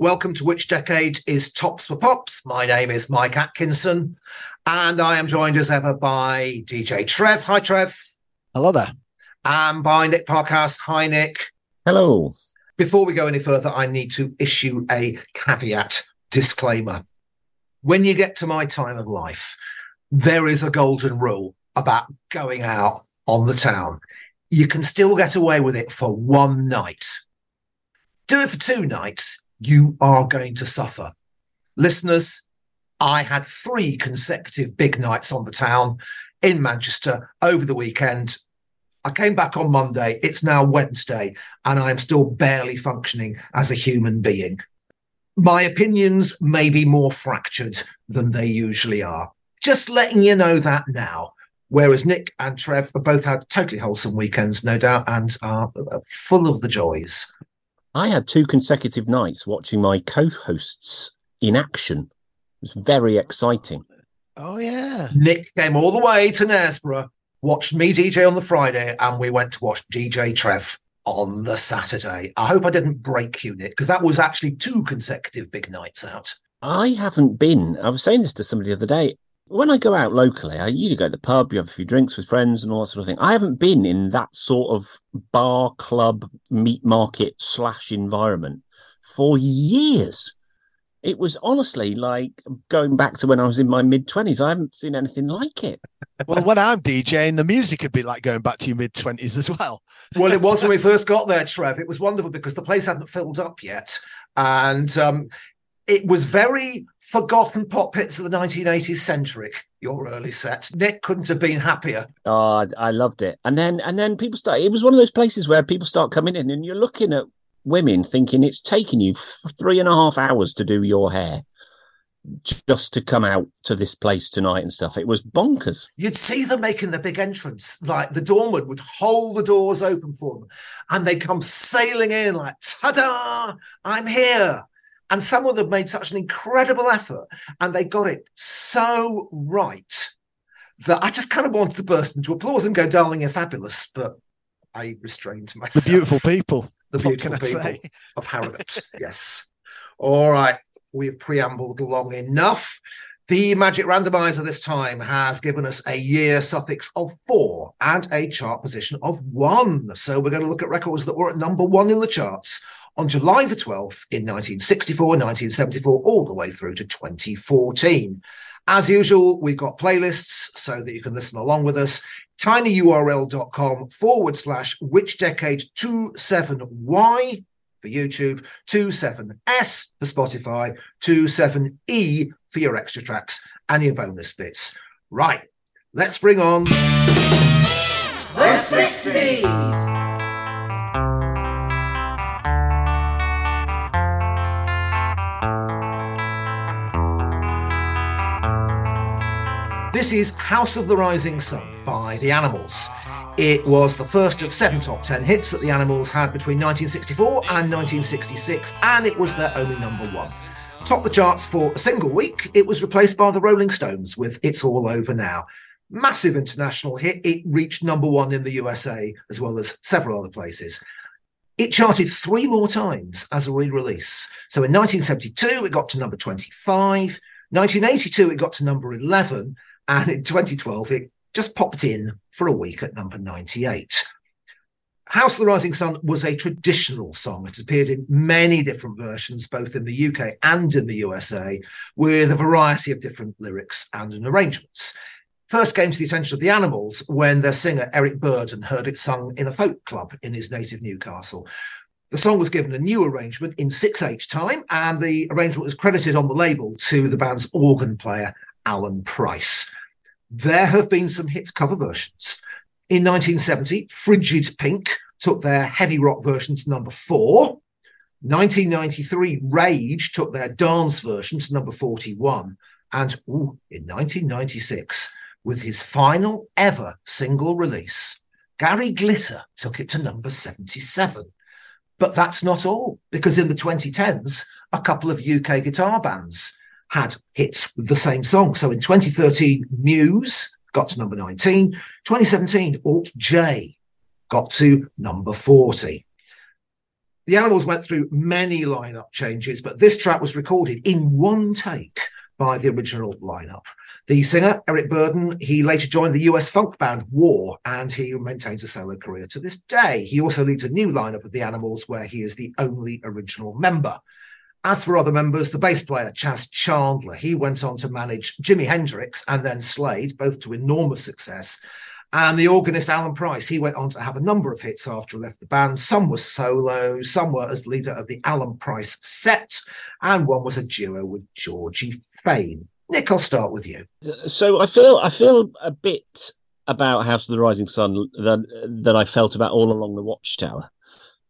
welcome to Which Decade is Tops for Pops. My name is Mike Atkinson, and I am joined as ever by DJ Trev. Hi, Trev. Hello there. And by Nick Parkhouse. Hi, Nick. Hello. Before we go any further, I need to issue a caveat disclaimer. When you get to my time of life, there is a golden rule about going out on the town. You can still get away with it for one night. Do it for two nights, you are going to suffer. Listeners, I had three consecutive big nights on the town in Manchester over the weekend. I came back on Monday. It's now Wednesday, and I am still barely functioning as a human being. My opinions may be more fractured than they usually are. Just letting you know that now. Whereas Nick and Trev both had totally wholesome weekends, no doubt, and are uh, full of the joys. I had two consecutive nights watching my co hosts in action. It was very exciting. Oh, yeah. Nick came all the way to Knaresborough, watched me DJ on the Friday, and we went to watch DJ Trev on the Saturday. I hope I didn't break you, Nick, because that was actually two consecutive big nights out. I haven't been. I was saying this to somebody the other day when I go out locally, I usually go to the pub, you have a few drinks with friends and all that sort of thing. I haven't been in that sort of bar, club, meat market slash environment for years. It was honestly like going back to when I was in my mid 20s. I haven't seen anything like it. Well, when I'm DJing, the music could be like going back to your mid 20s as well. Well, it was when we first got there, Trev. It was wonderful because the place hadn't filled up yet. And um, it was very forgotten pop hits of the 1980s centric your early sets nick couldn't have been happier oh i loved it and then and then people start it was one of those places where people start coming in and you're looking at women thinking it's taking you three and a half hours to do your hair just to come out to this place tonight and stuff. It was bonkers. You'd see them making the big entrance, like the doorman would hold the doors open for them, and they come sailing in like, "Ta-da! I'm here." And some of them made such an incredible effort and they got it so right that I just kind of wanted to burst into applause and go, darling, you're fabulous. But I restrained myself. The beautiful people. The beautiful people say? of Harrogate. yes. All right. We've preambled long enough. The Magic Randomizer this time has given us a year suffix of four and a chart position of one. So we're going to look at records that were at number one in the charts on July the 12th in 1964, 1974, all the way through to 2014. As usual, we've got playlists so that you can listen along with us. tinyurl.com forward slash which decade 27Y for YouTube, 27S for Spotify, 27E for your extra tracks and your bonus bits. Right, let's bring on the 60s. This is House of the Rising Sun by The Animals. It was the first of seven top 10 hits that The Animals had between 1964 and 1966, and it was their only number one. Topped the charts for a single week, it was replaced by the Rolling Stones with It's All Over Now. Massive international hit, it reached number one in the USA as well as several other places. It charted three more times as a re release. So in 1972, it got to number 25. 1982, it got to number 11. And in 2012, it just popped in for a week at number 98. House of the Rising Sun was a traditional song. It appeared in many different versions, both in the UK and in the USA, with a variety of different lyrics and arrangements. First came to the attention of the animals when their singer Eric Burdon heard it sung in a folk club in his native Newcastle. The song was given a new arrangement in 6-8 time, and the arrangement was credited on the label to the band's organ player, Alan Price. There have been some hit cover versions. In 1970, Frigid Pink took their heavy rock version to number four. 1993, Rage took their dance version to number 41. And ooh, in 1996, with his final ever single release, Gary Glitter took it to number 77. But that's not all, because in the 2010s, a couple of UK guitar bands had hits with the same song. So in 2013, Muse got to number 19. 2017, Alt J got to number 40. The Animals went through many lineup changes, but this track was recorded in one take by the original lineup. The singer, Eric Burdon, he later joined the US funk band War and he maintains a solo career to this day. He also leads a new lineup of the Animals where he is the only original member. As for other members, the bass player, Chas Chandler, he went on to manage Jimi Hendrix and then Slade, both to enormous success. And the organist Alan Price, he went on to have a number of hits after he left the band. Some were solo, some were as leader of the Alan Price set, and one was a duo with Georgie Fame. Nick, I'll start with you. So I feel I feel a bit about House of the Rising Sun that that I felt about all along the Watchtower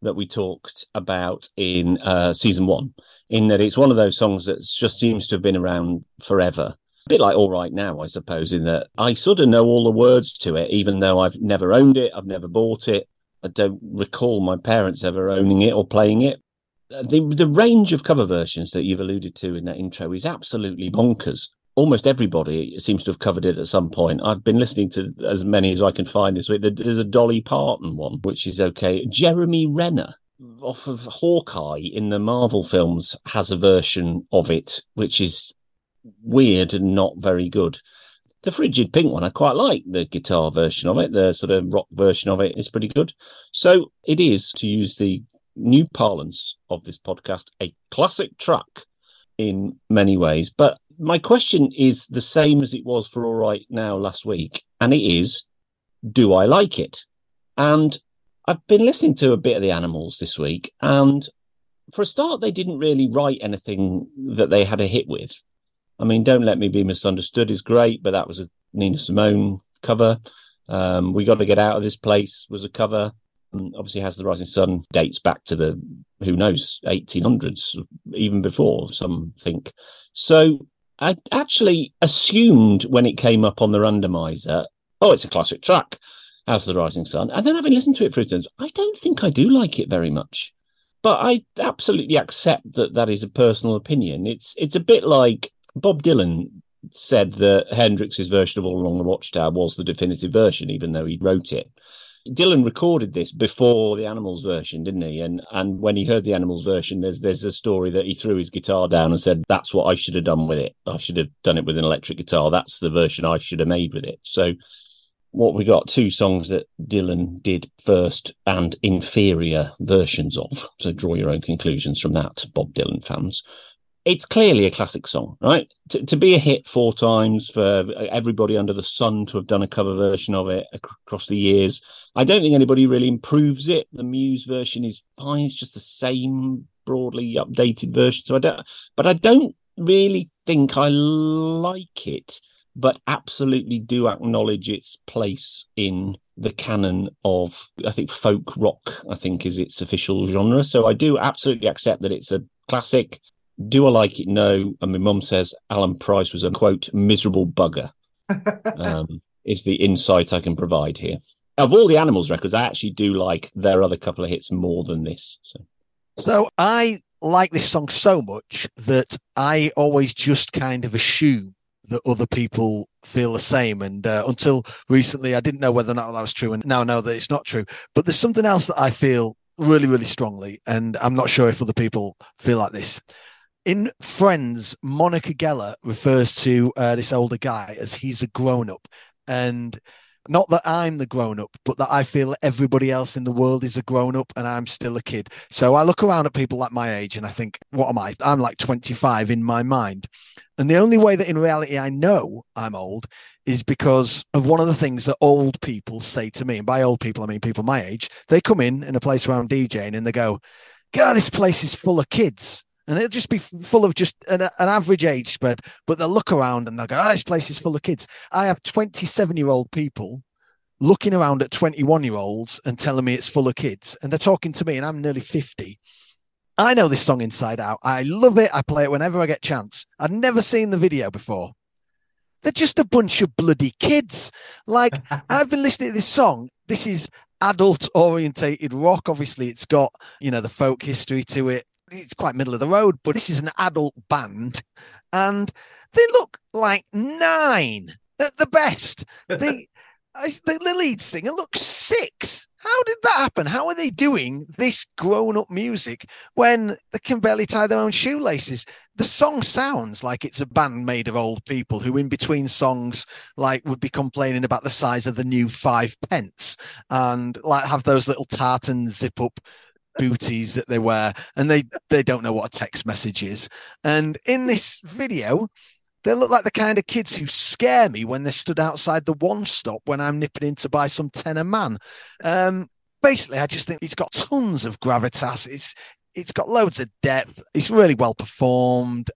that we talked about in uh, season one. In that it's one of those songs that just seems to have been around forever. A bit like All Right Now, I suppose, in that I sort of know all the words to it, even though I've never owned it, I've never bought it. I don't recall my parents ever owning it or playing it uh, the the range of cover versions that you've alluded to in that intro is absolutely bonkers. Almost everybody seems to have covered it at some point. I've been listening to as many as I can find this week. There's a Dolly Parton one, which is okay. Jeremy Renner off of Hawkeye in the Marvel films has a version of it, which is weird and not very good. The Frigid Pink one, I quite like the guitar version of it. The sort of rock version of it is pretty good. So it is, to use the new parlance of this podcast, a classic track in many ways. But my question is the same as it was for All Right Now last week, and it is, do I like it? And I've been listening to a bit of the Animals this week, and for a start, they didn't really write anything that they had a hit with. I mean, Don't Let Me Be Misunderstood is great, but that was a Nina Simone cover. Um, we Got to Get Out of This Place was a cover. Um, obviously has the rising sun dates back to the who knows 1800s even before some think so i actually assumed when it came up on the randomizer oh it's a classic track House of the Rising Sun. And then having listened to it for instance, I don't think I do like it very much. But I absolutely accept that that is a personal opinion. It's it's a bit like Bob Dylan said that Hendrix's version of All Along the Watchtower was the definitive version, even though he wrote it. Dylan recorded this before the Animals version, didn't he? And and when he heard the Animals version, there's there's a story that he threw his guitar down and said, "That's what I should have done with it. I should have done it with an electric guitar. That's the version I should have made with it." So, what we got two songs that Dylan did first and inferior versions of. So draw your own conclusions from that, Bob Dylan fans it's clearly a classic song, right? To, to, be a hit four times for everybody under the sun to have done a cover version of it across the years. I don't think anybody really improves it. The Muse version is fine; it's just the same broadly updated version. So I don't, but I don't really think I like it. But absolutely do acknowledge its place in the canon of I think folk rock. I think is its official genre. So I do absolutely accept that it's a classic do I like it? No. And my mum says Alan Price was a quote miserable bugger. um, is the insight I can provide here. Of all the Animals records, I actually do like their other couple of hits more than this. So, so I like this song so much that I always just kind of assume that other people feel the same. And uh, until recently, I didn't know whether or not that was true, and now I know that it's not true. But there's something else that I feel really, really strongly, and I'm not sure if other people feel like this in Friends, Monica Geller refers to uh, this older guy as he's a grown up. And not that I'm the grown up, but that I feel everybody else in the world is a grown up and I'm still a kid. So I look around at people like my age and I think, what am I? I'm like 25 in my mind. And the only way that in reality I know I'm old is because of one of the things that old people say to me. And by old people, I mean people my age. They come in in a place where I'm DJing and they go, God, this place is full of kids and it'll just be full of just an, an, average age spread. But they'll look around and they'll go, "Oh, this place is full of kids." I have twenty-seven-year-old people looking around at twenty-one-year-olds and telling me it's full of kids, and they're talking to me, and I'm nearly fifty. I know this song inside out. I love it. I play it whenever I get chance. I'd never seen the video before. They're just a bunch of bloody kids. Like I've been listening to this song. This is adult orientated rock. Obviously, it's got, you know, the folk history to it it's quite middle of the road, but this is an adult band, and they look like nine at the best. the, the lead singer looks six. How did that happen? How are they doing this grown up music when they can barely tie their own shoelaces? The song sounds like it's a band made of old people who, in between songs, like would be complaining about the size of the new five pence and like have those little tartan zip up booties that they wear and they they don't know what a text message is and in this video they look like the kind of kids who scare me when they stood outside the one stop when I'm nipping in to buy some tenner man. Um, basically, I just think he's got tons of gravitas. It's it's got loads of depth. It's really well performed.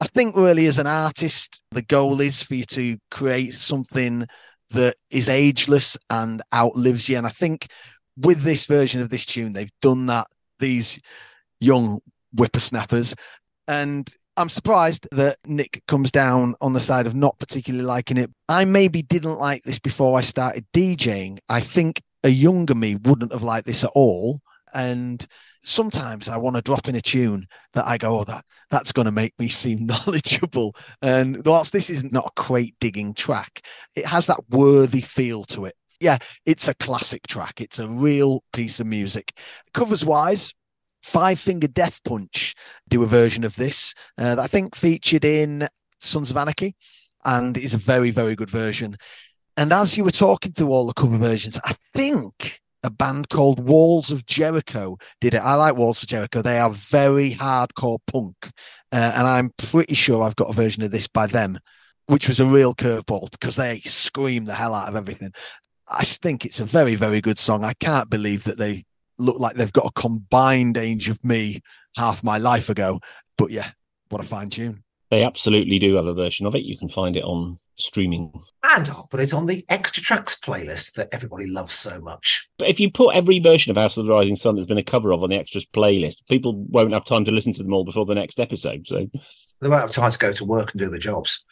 I think really as an artist, the goal is for you to create something that is ageless and outlives you. And I think with this version of this tune, they've done that. These young whippersnappers, and I'm surprised that Nick comes down on the side of not particularly liking it. I maybe didn't like this before I started DJing. I think a younger me wouldn't have liked this at all. And sometimes I want to drop in a tune that I go, oh, that that's going to make me seem knowledgeable. And whilst this is not a crate digging track, it has that worthy feel to it. Yeah, it's a classic track. It's a real piece of music. Covers wise, Five Finger Death Punch do a version of this uh, that I think featured in Sons of Anarchy and is a very, very good version. And as you were talking through all the cover versions, I think a band called Walls of Jericho did it. I like Walls of Jericho. They are very hardcore punk. Uh, and I'm pretty sure I've got a version of this by them, which was a real curveball because they scream the hell out of everything. I think it's a very, very good song. I can't believe that they look like they've got a combined age of me half my life ago. But yeah, what a fine tune. They absolutely do have a version of it. You can find it on streaming. And I'll put it on the extra tracks playlist that everybody loves so much. But if you put every version of House of the Rising Sun that's been a cover of on the extras playlist, people won't have time to listen to them all before the next episode. So they won't have time to go to work and do the jobs.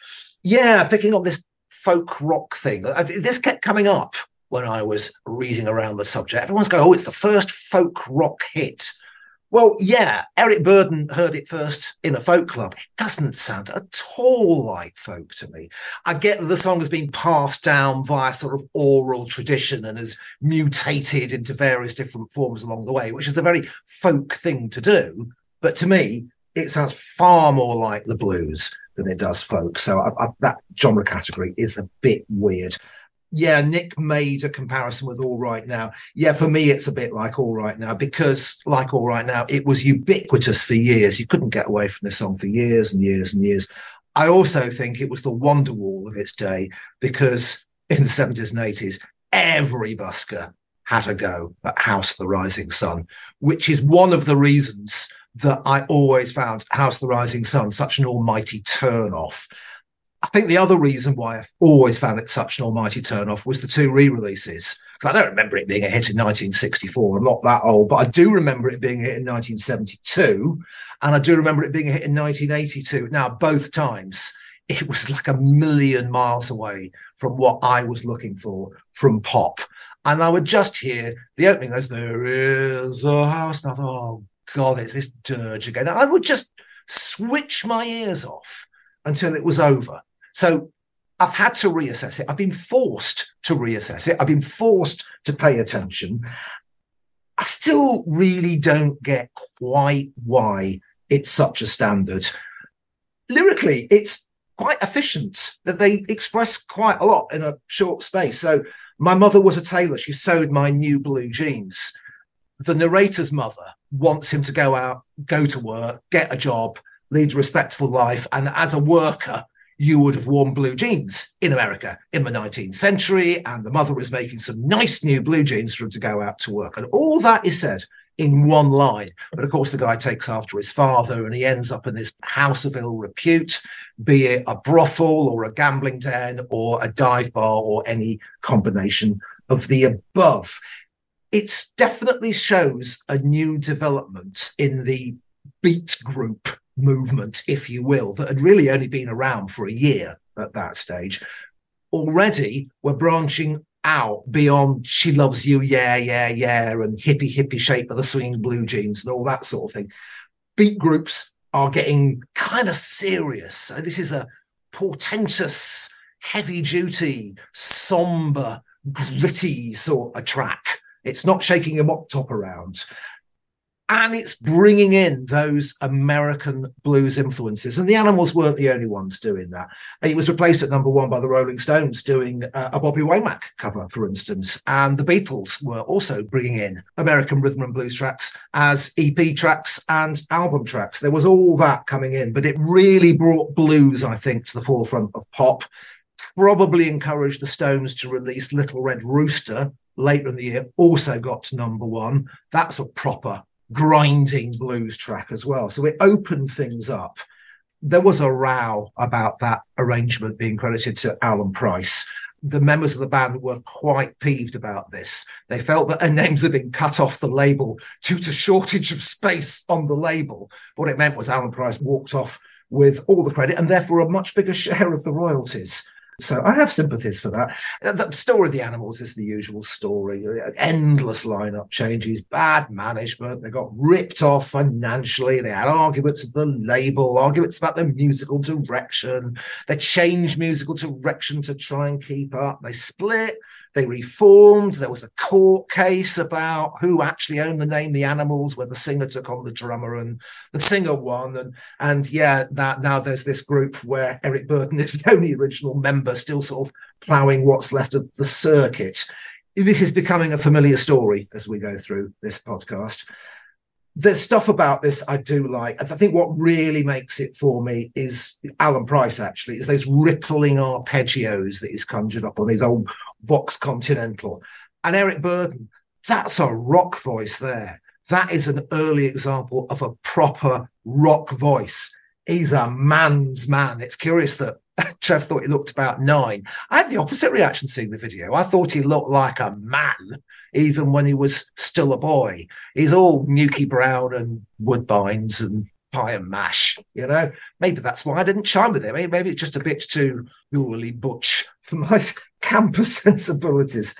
Yeah, picking up this folk rock thing. Uh, this kept coming up when I was reading around the subject. Everyone's going, oh, it's the first folk rock hit. Well, yeah, Eric Burdon heard it first in a folk club. It doesn't sound at all like folk to me. I get that the song has been passed down via sort of oral tradition and has mutated into various different forms along the way, which is a very folk thing to do. But to me, it sounds far more like the blues than it does folk. So I, I, that genre category is a bit weird yeah, Nick made a comparison with All Right Now. Yeah, for me, it's a bit like All Right Now because, like All Right Now, it was ubiquitous for years. You couldn't get away from this song for years and years and years. I also think it was the Wonderwall of its day because in the 70s and 80s, every busker had a go at House of the Rising Sun, which is one of the reasons that I always found House of the Rising Sun such an almighty turn off I think the other reason why I've always found it such an almighty turnoff was the two re-releases. Because I don't remember it being a hit in 1964. I'm not that old, but I do remember it being a hit in 1972, and I do remember it being a hit in 1982. Now, both times it was like a million miles away from what I was looking for from pop. And I would just hear the opening goes, There is a house. And I thought, oh God, it's this dirge again. And I would just switch my ears off until it was over. So I've had to reassess it. I've been forced to reassess it. I've been forced to pay attention. I still really don't get quite why it's such a standard. Lyrically, it's quite efficient that they express quite a lot in a short space. So, my mother was a tailor. She sewed my new blue jeans. The narrator's mother wants him to go out, go to work, get a job, lead a respectful life. And as a worker, you would have worn blue jeans in America in the 19th century, and the mother was making some nice new blue jeans for him to go out to work. And all that is said in one line. But of course, the guy takes after his father and he ends up in this house of ill repute, be it a brothel or a gambling den or a dive bar or any combination of the above. It definitely shows a new development in the beat group movement, if you will, that had really only been around for a year at that stage. Already, we're branching out beyond she loves you, yeah, yeah, yeah, and hippie, hippie shape of the swinging blue jeans and all that sort of thing. beat groups are getting kind of serious. So this is a portentous, heavy duty, somber, gritty sort of track. It's not shaking a mop top around and it's bringing in those American blues influences. And the Animals weren't the only ones doing that. It was replaced at number one by the Rolling Stones doing uh, a Bobby Womack cover, for instance. And the Beatles were also bringing in American rhythm and blues tracks as EP tracks and album tracks. There was all that coming in, but it really brought blues, I think, to the forefront of pop. Probably encouraged the Stones to release Little Red Rooster later in the year, also got to number one. That's a proper grinding blues track as well. So it opened things up. There was a row about that arrangement being credited to Alan Price. The members of the band were quite peeved about this. They felt that their names had been cut off the label due to shortage of space on the label. What it meant was Alan Price walked off with all the credit and therefore a much bigger share of the royalties. So I have sympathies for that. Uh, the story of the animals is the usual story. Uh, endless lineup changes, bad management. They got ripped off financially. They had arguments with the label, arguments about the musical direction. They changed musical direction to try and keep up. They split. They reformed. There was a court case about who actually owned the name The Animals, where the singer took on the drummer and the singer won. And and yeah, that now there's this group where Eric Burdon is the only original member, still sort of ploughing what's left of the circuit. This is becoming a familiar story as we go through this podcast there's stuff about this I do like. I think what really makes it for me is Alan Price, actually, is those rippling arpeggios that he's conjured up on his old Vox Continental. And Eric Burdon, that's a rock voice there. That is an early example of a proper rock voice. He's a man's man. It's curious that Trev thought he looked about nine. I had the opposite reaction seeing the video. I thought he looked like a man, even when he was still a boy. He's all Newkie Brown and Woodbines and pie and mash, you know. Maybe that's why I didn't chime with him. Maybe it's just a bit too really butch for my campus sensibilities.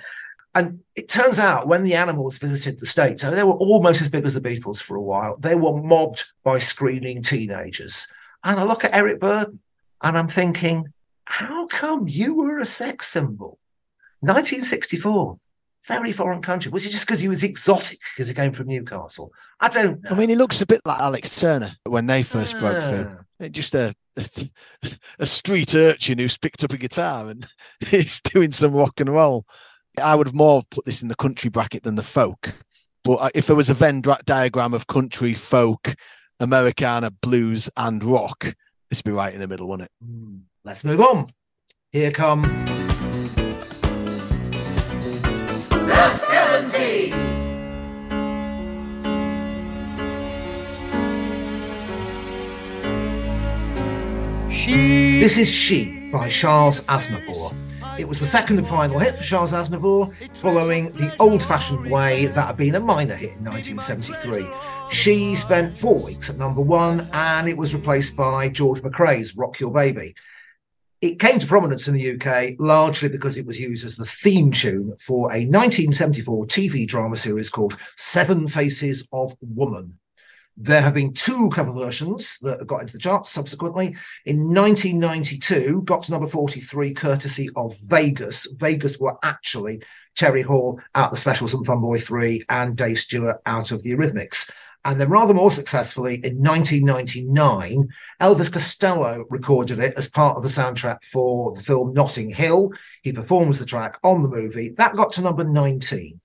And it turns out when the animals visited the States, I mean, they were almost as big as the Beatles for a while. They were mobbed by screaming teenagers. And I look at Eric Burdon and I'm thinking, how come you were a sex symbol? 1964, very foreign country. Was it just because he was exotic because he came from Newcastle? I don't know. I mean, he looks a bit like Alex Turner when they first broke through. Ah. Just a, a street urchin who's picked up a guitar and is doing some rock and roll. I would have more put this in the country bracket than the folk. But if there was a Venn diagram of country, folk, Americana, blues, and rock, this would be right in the middle, wouldn't it? Hmm. Let's move on. Here come She. This is She by Charles Aznavour. It was the second and final hit for Charles Aznavour, following the old fashioned way that had been a minor hit in 1973. She spent four weeks at number one and it was replaced by George McCrae's Rock Your Baby. It came to prominence in the UK largely because it was used as the theme tune for a 1974 TV drama series called Seven Faces of Woman. There have been two cover versions that got into the charts subsequently. In 1992, got to number 43, courtesy of Vegas. Vegas were actually Terry Hall out the Specials and Fun Boy 3 and Dave Stewart out of the Eurythmics. And then, rather more successfully, in 1999, Elvis Costello recorded it as part of the soundtrack for the film Notting Hill. He performs the track on the movie. That got to number 19.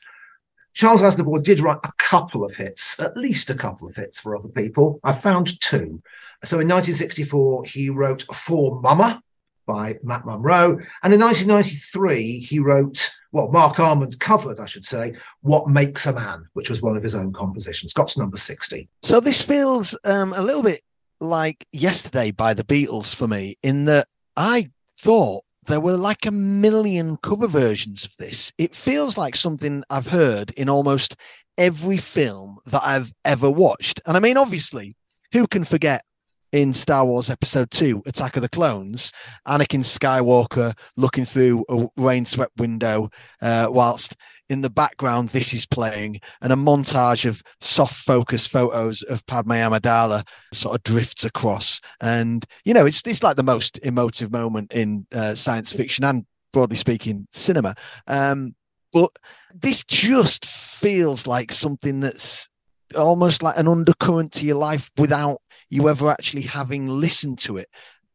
Charles Aznavour did write a couple of hits, at least a couple of hits for other people. I found two. So in 1964, he wrote For Mama by Matt Monro. And in 1993, he wrote, well, Marc Almond covered, I should say, What Makes a Man, which was one of his own compositions. Got to number 60. So this feels um, a little bit like Yesterday by the Beatles for me, in that I thought there were like a million cover versions of this. It feels like something I've heard in almost every film that I've ever watched. And I mean, obviously, who can forget in Star Wars Episode 2, Attack of the Clones, Anakin Skywalker looking through a rain swept window, uh, whilst in the background this is playing, and a montage of soft focus photos of Padme Amidala sort of drifts across. And, you know, it's, it's like the most emotive moment in uh, science fiction and, broadly speaking, cinema. Um, but this just feels like something that's almost like an undercurrent to your life without you ever actually having listened to it.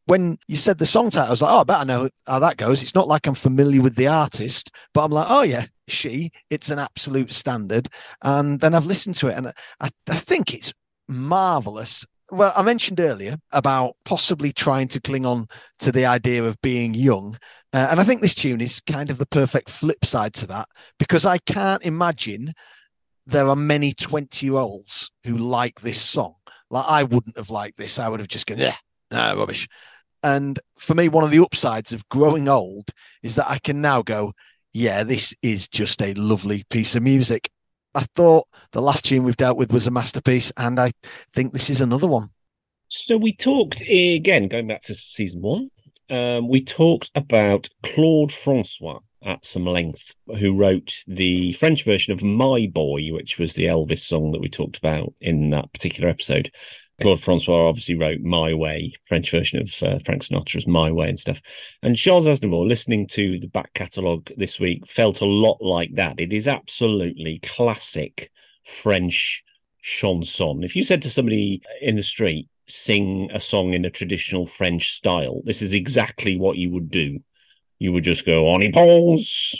When you said the song title, I was like, oh, I bet I know how that goes. It's not like I'm familiar with the artist, but I'm like, oh, yeah, she, it's an absolute standard. And then I've listened to it and I, I think it's marvelous. Well, I mentioned earlier about possibly trying to cling on to the idea of being young. Uh, and I think this tune is kind of the perfect flip side to that because I can't imagine there are many 20 year olds who like this song. Like I wouldn't have liked this. I would have just gone, yeah, no, rubbish. And for me, one of the upsides of growing old is that I can now go, yeah, this is just a lovely piece of music. I thought the last tune we've dealt with was a masterpiece, and I think this is another one. So we talked again, going back to season one, um, we talked about Claude Francois at some length, who wrote the French version of My Boy, which was the Elvis song that we talked about in that particular episode. Claude Francois obviously wrote My Way, French version of uh, Frank Sinatra's My Way and stuff. And Charles Aznavour, listening to the back catalogue this week, felt a lot like that. It is absolutely classic French chanson. If you said to somebody in the street, sing a song in a traditional French style, this is exactly what you would do. You would just go, on y pense,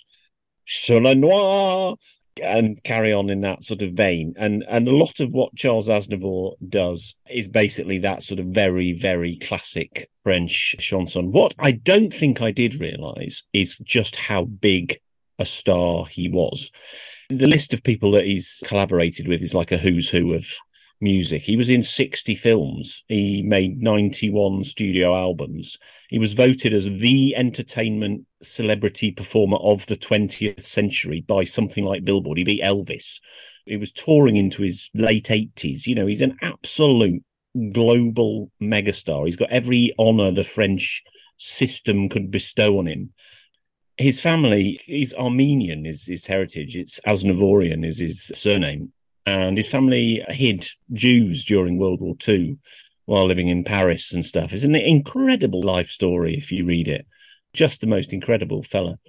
sur le noir, and carry on in that sort of vein. And and a lot of what Charles Aznavour does is basically that sort of very very classic French chanson. What I don't think I did realize is just how big a star he was. The list of people that he's collaborated with is like a who's who of music. He was in 60 films. He made 91 studio albums. He was voted as the entertainment celebrity performer of the 20th century by something like Billboard. He beat Elvis. He was touring into his late 80s. You know, he's an absolute global megastar. He's got every honor the French system could bestow on him. His family, he's Armenian, is his heritage. It's Aznavourian, is his surname and his family hid Jews during World War II while living in Paris and stuff. It's an incredible life story if you read it. Just the most incredible fella.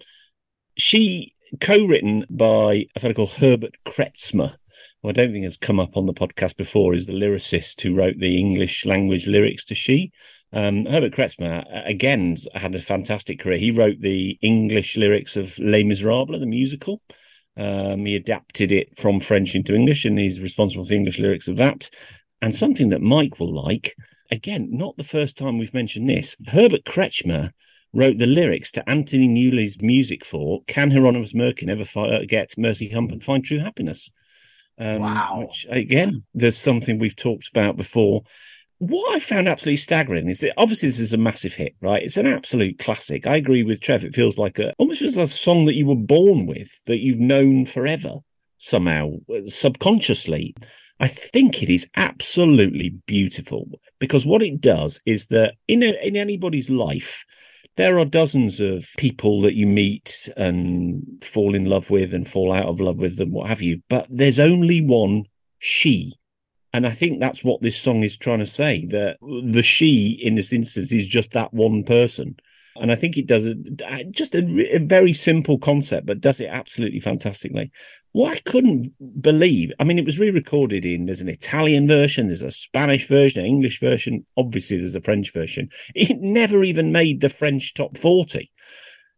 She co-written by a fellow called Herbert Kretzmer, who I don't think has come up on the podcast before, is the lyricist who wrote the English language lyrics to She. Um, Herbert Kretzmer, again, had a fantastic career. He wrote the English lyrics of Les Miserables, the musical. Um, he adapted it from French into English, and he's responsible for the English lyrics of that. And something that Mike will like, again, not the first time we've mentioned this, Herbert Kretzmer wrote the lyrics to Anthony Newley's music for Can Hieronymus Merkin Ever fi- Get Mercy Hump and Find True Happiness? Um, wow. Which, again, there's something we've talked about before what I found absolutely staggering is that obviously this is a massive hit, right? It's an absolute classic. I agree with Trev. It feels like a almost feels like a song that you were born with, that you've known forever somehow, subconsciously. I think it is absolutely beautiful because what it does is that in a, in anybody's life, there are dozens of people that you meet and fall in love with and fall out of love with and what have you, but there's only one she and I think that's what this song is trying to say that the she in this instance is just that one person. And I think it does a, just a, a very simple concept, but does it absolutely fantastically. What I couldn't believe, I mean, it was re recorded in, there's an Italian version, there's a Spanish version, an English version, obviously, there's a French version. It never even made the French top 40.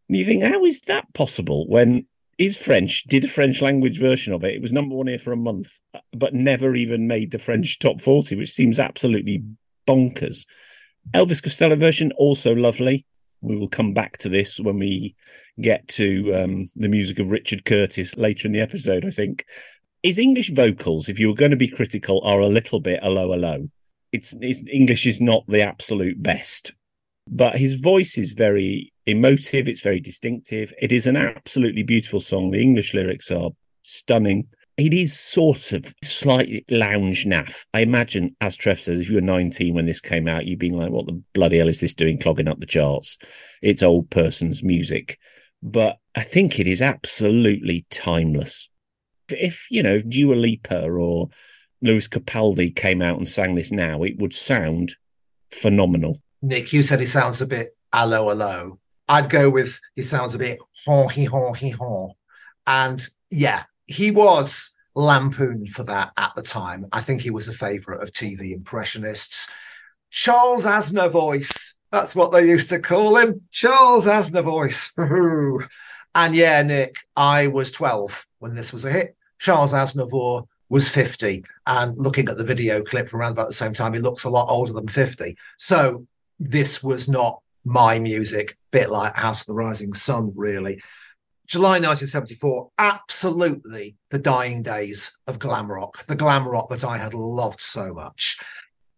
And you think, how is that possible when is French, did a French language version of it. It was number one here for a month, but never even made the French top 40, which seems absolutely bonkers. Elvis Costello version, also lovely. We will come back to this when we get to um, the music of Richard Curtis later in the episode, I think. His English vocals, if you were going to be critical, are a little bit a low, low. It's, it's English is not the absolute best, but his voice is very emotive. It's very distinctive. It is an absolutely beautiful song. The English lyrics are stunning. it is sort of slightly lounge naff. I imagine, as Trev says, if you were 19 when this came out, you'd be like, what the bloody hell is this doing clogging up the charts? It's old person's music. But I think it is absolutely timeless. If, you know, Dua Lipa or Lewis Capaldi came out and sang this now, it would sound phenomenal. Nick, you said it sounds a bit allo allo. I'd go with he sounds a bit haw he haw. And yeah, he was lampooned for that at the time. I think he was a favourite of TV impressionists. Charles Aznavoice, that's what they used to call him. Charles Aznavoice. and yeah, Nick, I was 12 when this was a hit. Charles Aznavour was 50. And looking at the video clip from around about the same time, he looks a lot older than 50. So this was not my music, bit like House of the Rising Sun, really. July 1974, absolutely the dying days of glam rock, the glam rock that I had loved so much.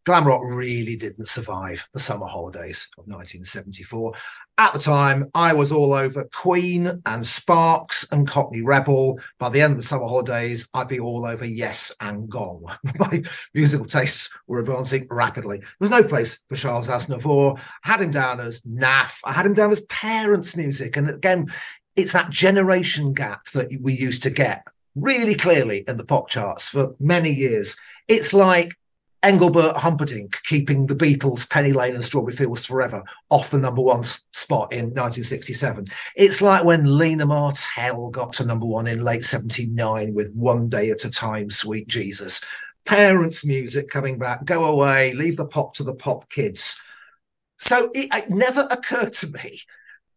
Glam rock really didn't survive the summer holidays of 1974. At the time, I was all over Queen and Sparks and Cockney Rebel. By the end of the summer holidays, I'd be all over Yes and Gong. My musical tastes were advancing rapidly. There was no place for Charles Aznavour. I had him down as naff. I had him down as parents' music. And again, it's that generation gap that we used to get really clearly in the pop charts for many years. It's like Engelbert Humperdinck keeping the Beatles, Penny Lane and Strawberry Fields Forever off the number one spot in 1967. It's like when Lena Martell got to number one in late 79 with One Day at a Time, Sweet Jesus. Parents' music coming back, go away, leave the pop to the pop kids. So it, it never occurred to me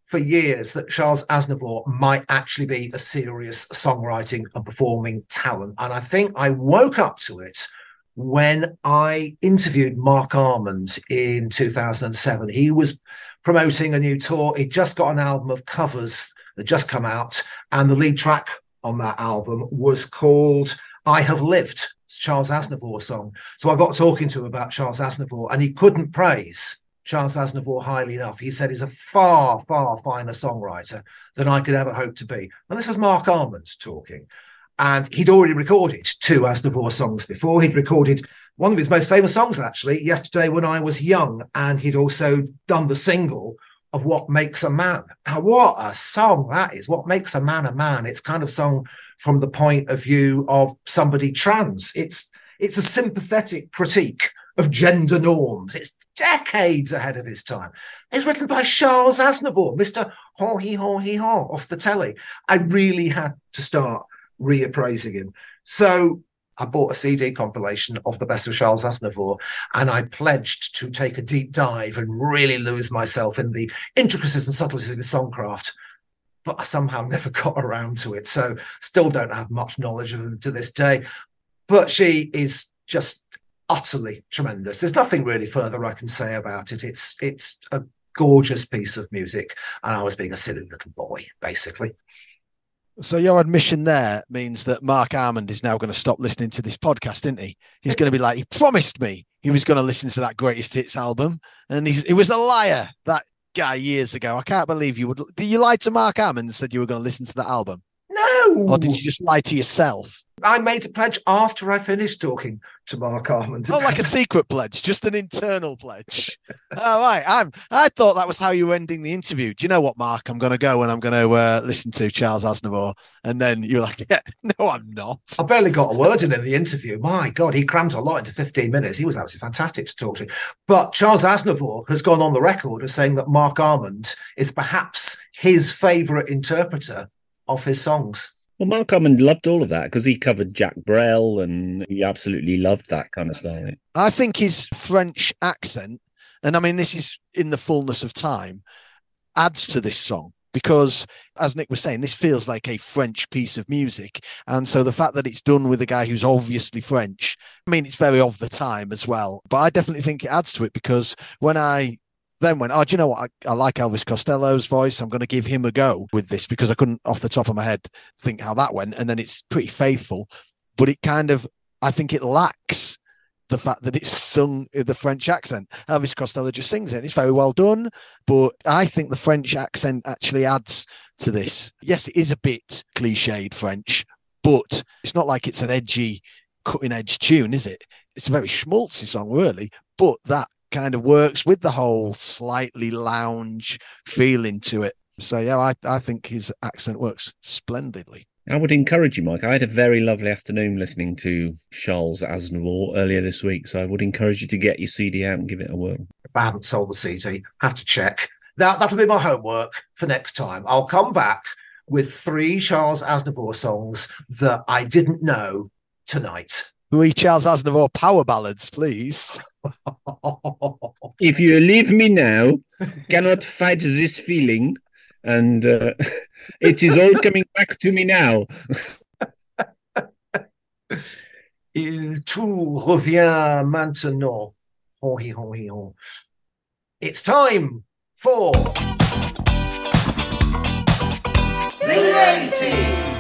for years that Charles Aznavour might actually be a serious songwriting and performing talent. And I think I woke up to it when I interviewed Marc Almond in 2007. He was promoting a new tour. He'd just got an album of covers that just come out. And the lead track on that album was called I Have Lived. It's Charles Aznavour song. So I got talking to him about Charles Aznavour and he couldn't praise Charles Aznavour highly enough. He said he's a far, far finer songwriter than I could ever hope to be. And this was Marc Almond talking. And he'd already recorded two Aznavour songs before. He'd recorded one of his most famous songs, actually, Yesterday When I Was Young. And he'd also done the single of What Makes a Man. Now, what a song that is. What Makes a Man a Man. It's kind of sung from the point of view of somebody trans. It's it's a sympathetic critique of gender norms. It's decades ahead of his time. It's written by Charles Aznavour, Mr. Haw Hee Haw Hee Haw off the telly. I really had to start reappraising him. So I bought a CD compilation of the best of Charles Aznavour, and I pledged to take a deep dive and really lose myself in the intricacies and subtleties of songcraft. But I somehow never got around to it. So still don't have much knowledge of him to this day. But she is just utterly tremendous. There's nothing really further I can say about it. It's it's a gorgeous piece of music, and I was being a silly little boy, basically. So your admission there means that Marc Almond is now going to stop listening to this podcast, isn't he? He's going to be like, he promised me he was going to listen to that greatest hits album, and he was a liar. That guy years ago. I can't believe you would. Did you lie to Marc Almond and said you were going to listen to that album? No. Or did you just lie to yourself? I made a pledge after I finished talking to Marc Almond. Not like a secret pledge, just an internal pledge. All right. I'm, I thought that was how you were ending the interview. Do you know what, Mark? I'm going to go and I'm going to uh, listen to Charles Aznavour. And then you're like, yeah, no, I'm not. I barely got a word in in the interview. My God, he crammed a lot into 15 minutes. He was absolutely fantastic to talk to. But Charles Aznavour has gone on the record as saying that Marc Almond is perhaps his favourite interpreter of his songs. Well, Marc Almond loved all of that because he covered Jacques Brel and he absolutely loved that kind of stuff. I think his French accent, and I mean, this is in the fullness of time, adds to this song because, as Nick was saying, this feels like a French piece of music. And so the fact that it's done with a guy who's obviously French, I mean, it's very of the time as well. But I definitely think it adds to it because when I then went, oh, do you know what? I, I, like Elvis Costello's voice. I'm going to give him a go with this because I couldn't, off the top of my head, think how that went. And then it's pretty faithful, but it kind of, I think it lacks the fact that it's sung in the French accent. Elvis Costello just sings it. It's very well done, but I think the French accent actually adds to this. Yes, it is a bit cliched French, but it's not like it's an edgy, cutting edge tune, is it? It's a very schmaltzy song, really, but that kind of works with the whole slightly lounge feeling to it. So yeah, I, I think his accent works splendidly. I would encourage you, Mike. I had a very lovely afternoon listening to Charles Aznavour earlier this week, so I would encourage you to get your CD out and give it a whirl. If I haven't sold the CD, have to check. Now that'll be my homework for next time. I'll come back with three Charles Aznavour songs that I didn't know tonight. Three Charles Aznavour power ballads, please. if you leave me now, cannot fight this feeling, and uh, it is all coming back to me now. Il tout revient maintenant. Oh, he, oh, he, oh. It's time for the 80s.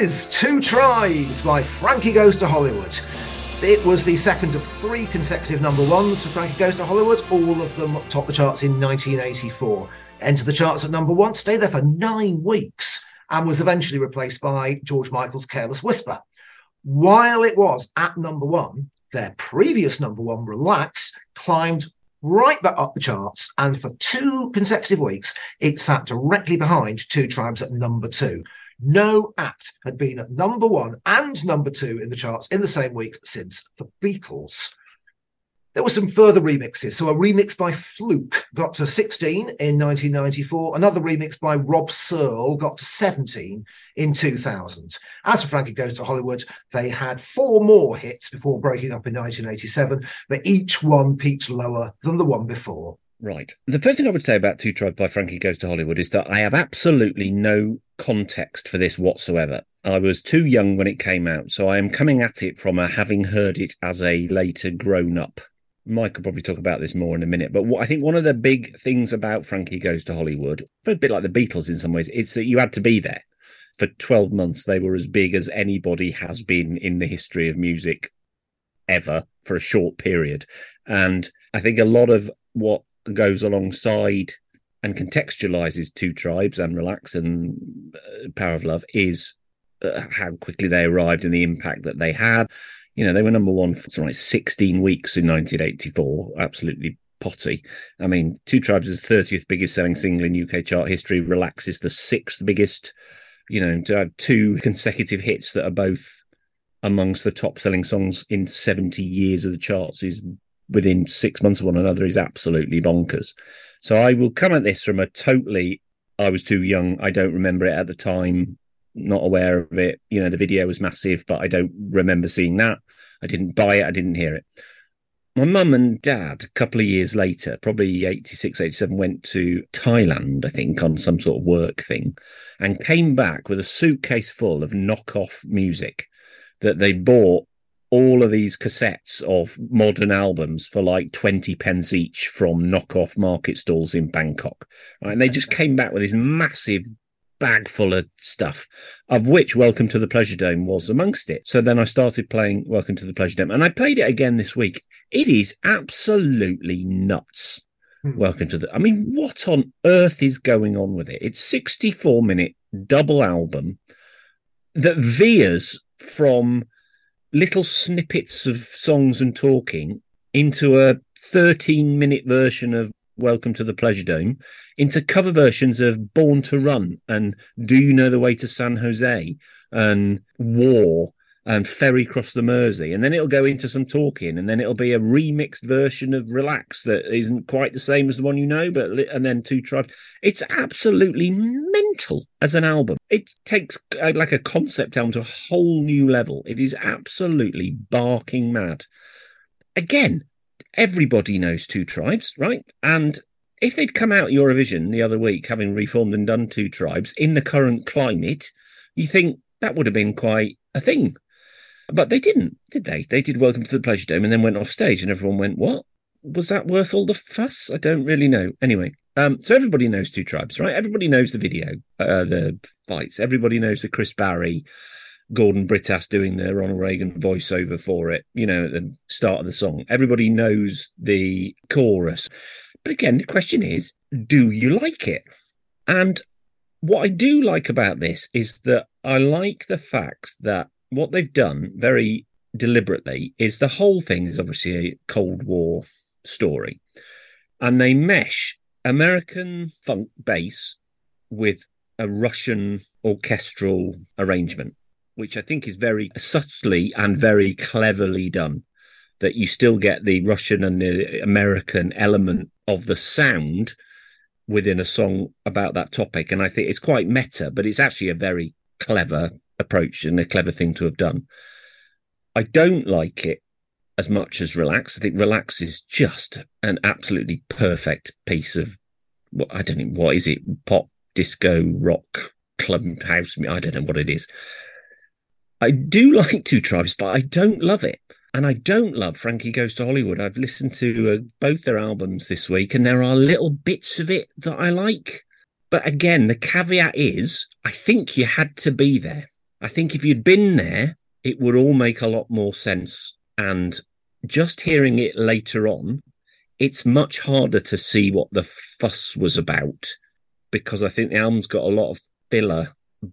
Is Two Tribes by Frankie Goes to Hollywood. It was the second of three consecutive number ones for Frankie Goes to Hollywood. All of them topped the charts in 1984. Entered the charts at number one, stayed there for nine weeks, and was eventually replaced by George Michael's Careless Whisper. While it was at number one, their previous number one, Relax, climbed right back up the charts, and for two consecutive weeks, it sat directly behind Two Tribes at number two. No act had been at number one and number two in the charts in the same week since the Beatles. There were some further remixes. So a remix by Fluke got to 16 in 1994. Another remix by Rob Searle got to 17 in 2000. As for Frankie Goes to Hollywood, they had four more hits before breaking up in 1987, but each one peaked lower than the one before. Right. The first thing I would say about Two Tribes by Frankie Goes to Hollywood is that I have absolutely no context for this whatsoever. I was too young when it came out, so I am coming at it from a having heard it as a later grown up. Mike will probably talk about this more in a minute, but what, I think one of the big things about Frankie Goes to Hollywood, a bit like the Beatles in some ways, it's that you had to be there. For 12 months, they were as big as anybody has been in the history of music ever for a short period. And I think a lot of what goes alongside and contextualizes two tribes and relax and uh, power of love is uh, how quickly they arrived and the impact that they had. You know they were number one for like 16 weeks in 1984 absolutely potty. I mean two tribes is the 30th biggest selling single in uk chart history relax is the sixth biggest. You know to have two consecutive hits that are both amongst the top selling songs in 70 years of the charts is within six months of one another is absolutely bonkers. So I will come at this from a totally, I was too young. I don't remember it at the time, not aware of it. You know, the video was massive, but I don't remember seeing that. I didn't buy it, I didn't hear it. My mum and dad, a couple of years later, probably 86, 87, went to Thailand, I think, on some sort of work thing, and came back with a suitcase full of knockoff music that they bought all of these cassettes of modern albums for like 20 pence each from knockoff market stalls in Bangkok. Right? And they just came back with this massive bag full of stuff, of which Welcome to the Pleasure Dome was amongst it. So then I started playing Welcome to the Pleasure Dome and I played it again this week. It is absolutely nuts. Hmm. Welcome to the. I mean, what on earth is going on with it? It's 64 minute double album that veers from little snippets of songs and talking into a 13 minute version of Welcome to the Pleasure Dome into cover versions of Born to Run and Do You Know the Way to San Jose and War and Ferry Cross the Mersey. And then it'll go into some talking and then it'll be a remixed version of Relax that isn't quite the same as the one you know, but and then Two Tribes. It's absolutely mental as an album. It takes uh, like a concept album to a whole new level. It is absolutely barking mad. Again, everybody knows Two Tribes, right? And if they'd come out Eurovision the other week, having reformed and done Two Tribes in the current climate, you think that would have been quite a thing. But they didn't, did they? They did Welcome to the Pleasure Dome and then went off stage, and everyone went, What? Was that worth all the fuss? I don't really know. Anyway, um, so everybody knows Two Tribes, right? Everybody knows the video, uh, the fights. Everybody knows the Chris Barrie, Gordon Brittas doing the Ronald Reagan voiceover for it, you know, at the start of the song. Everybody knows the chorus. But again, the question is, do you like it? And what I do like about this is that I like the fact that what they've done very deliberately is the whole thing is obviously a Cold War story. And they mesh American funk bass with a Russian orchestral arrangement, which I think is very subtly and very cleverly done. That you still get the Russian and the American element of the sound within a song about that topic. And I think it's quite meta, but it's actually a very clever approach and a clever thing to have done. I don't like it as much as Relax. I think Relax is just an absolutely perfect piece of what I don't know what is it pop, disco, rock, club house. I don't know what it is. I do like Two Tribes, but I don't love it. And I don't love Frankie Goes to Hollywood. I've listened to uh, both their albums this week, and there are little bits of it that I like. But again, the caveat is I think you had to be there. I think if you'd been there, it would all make a lot more sense. And just hearing it later on, it's much harder to see what the fuss was about because I think the album's got a lot of filler,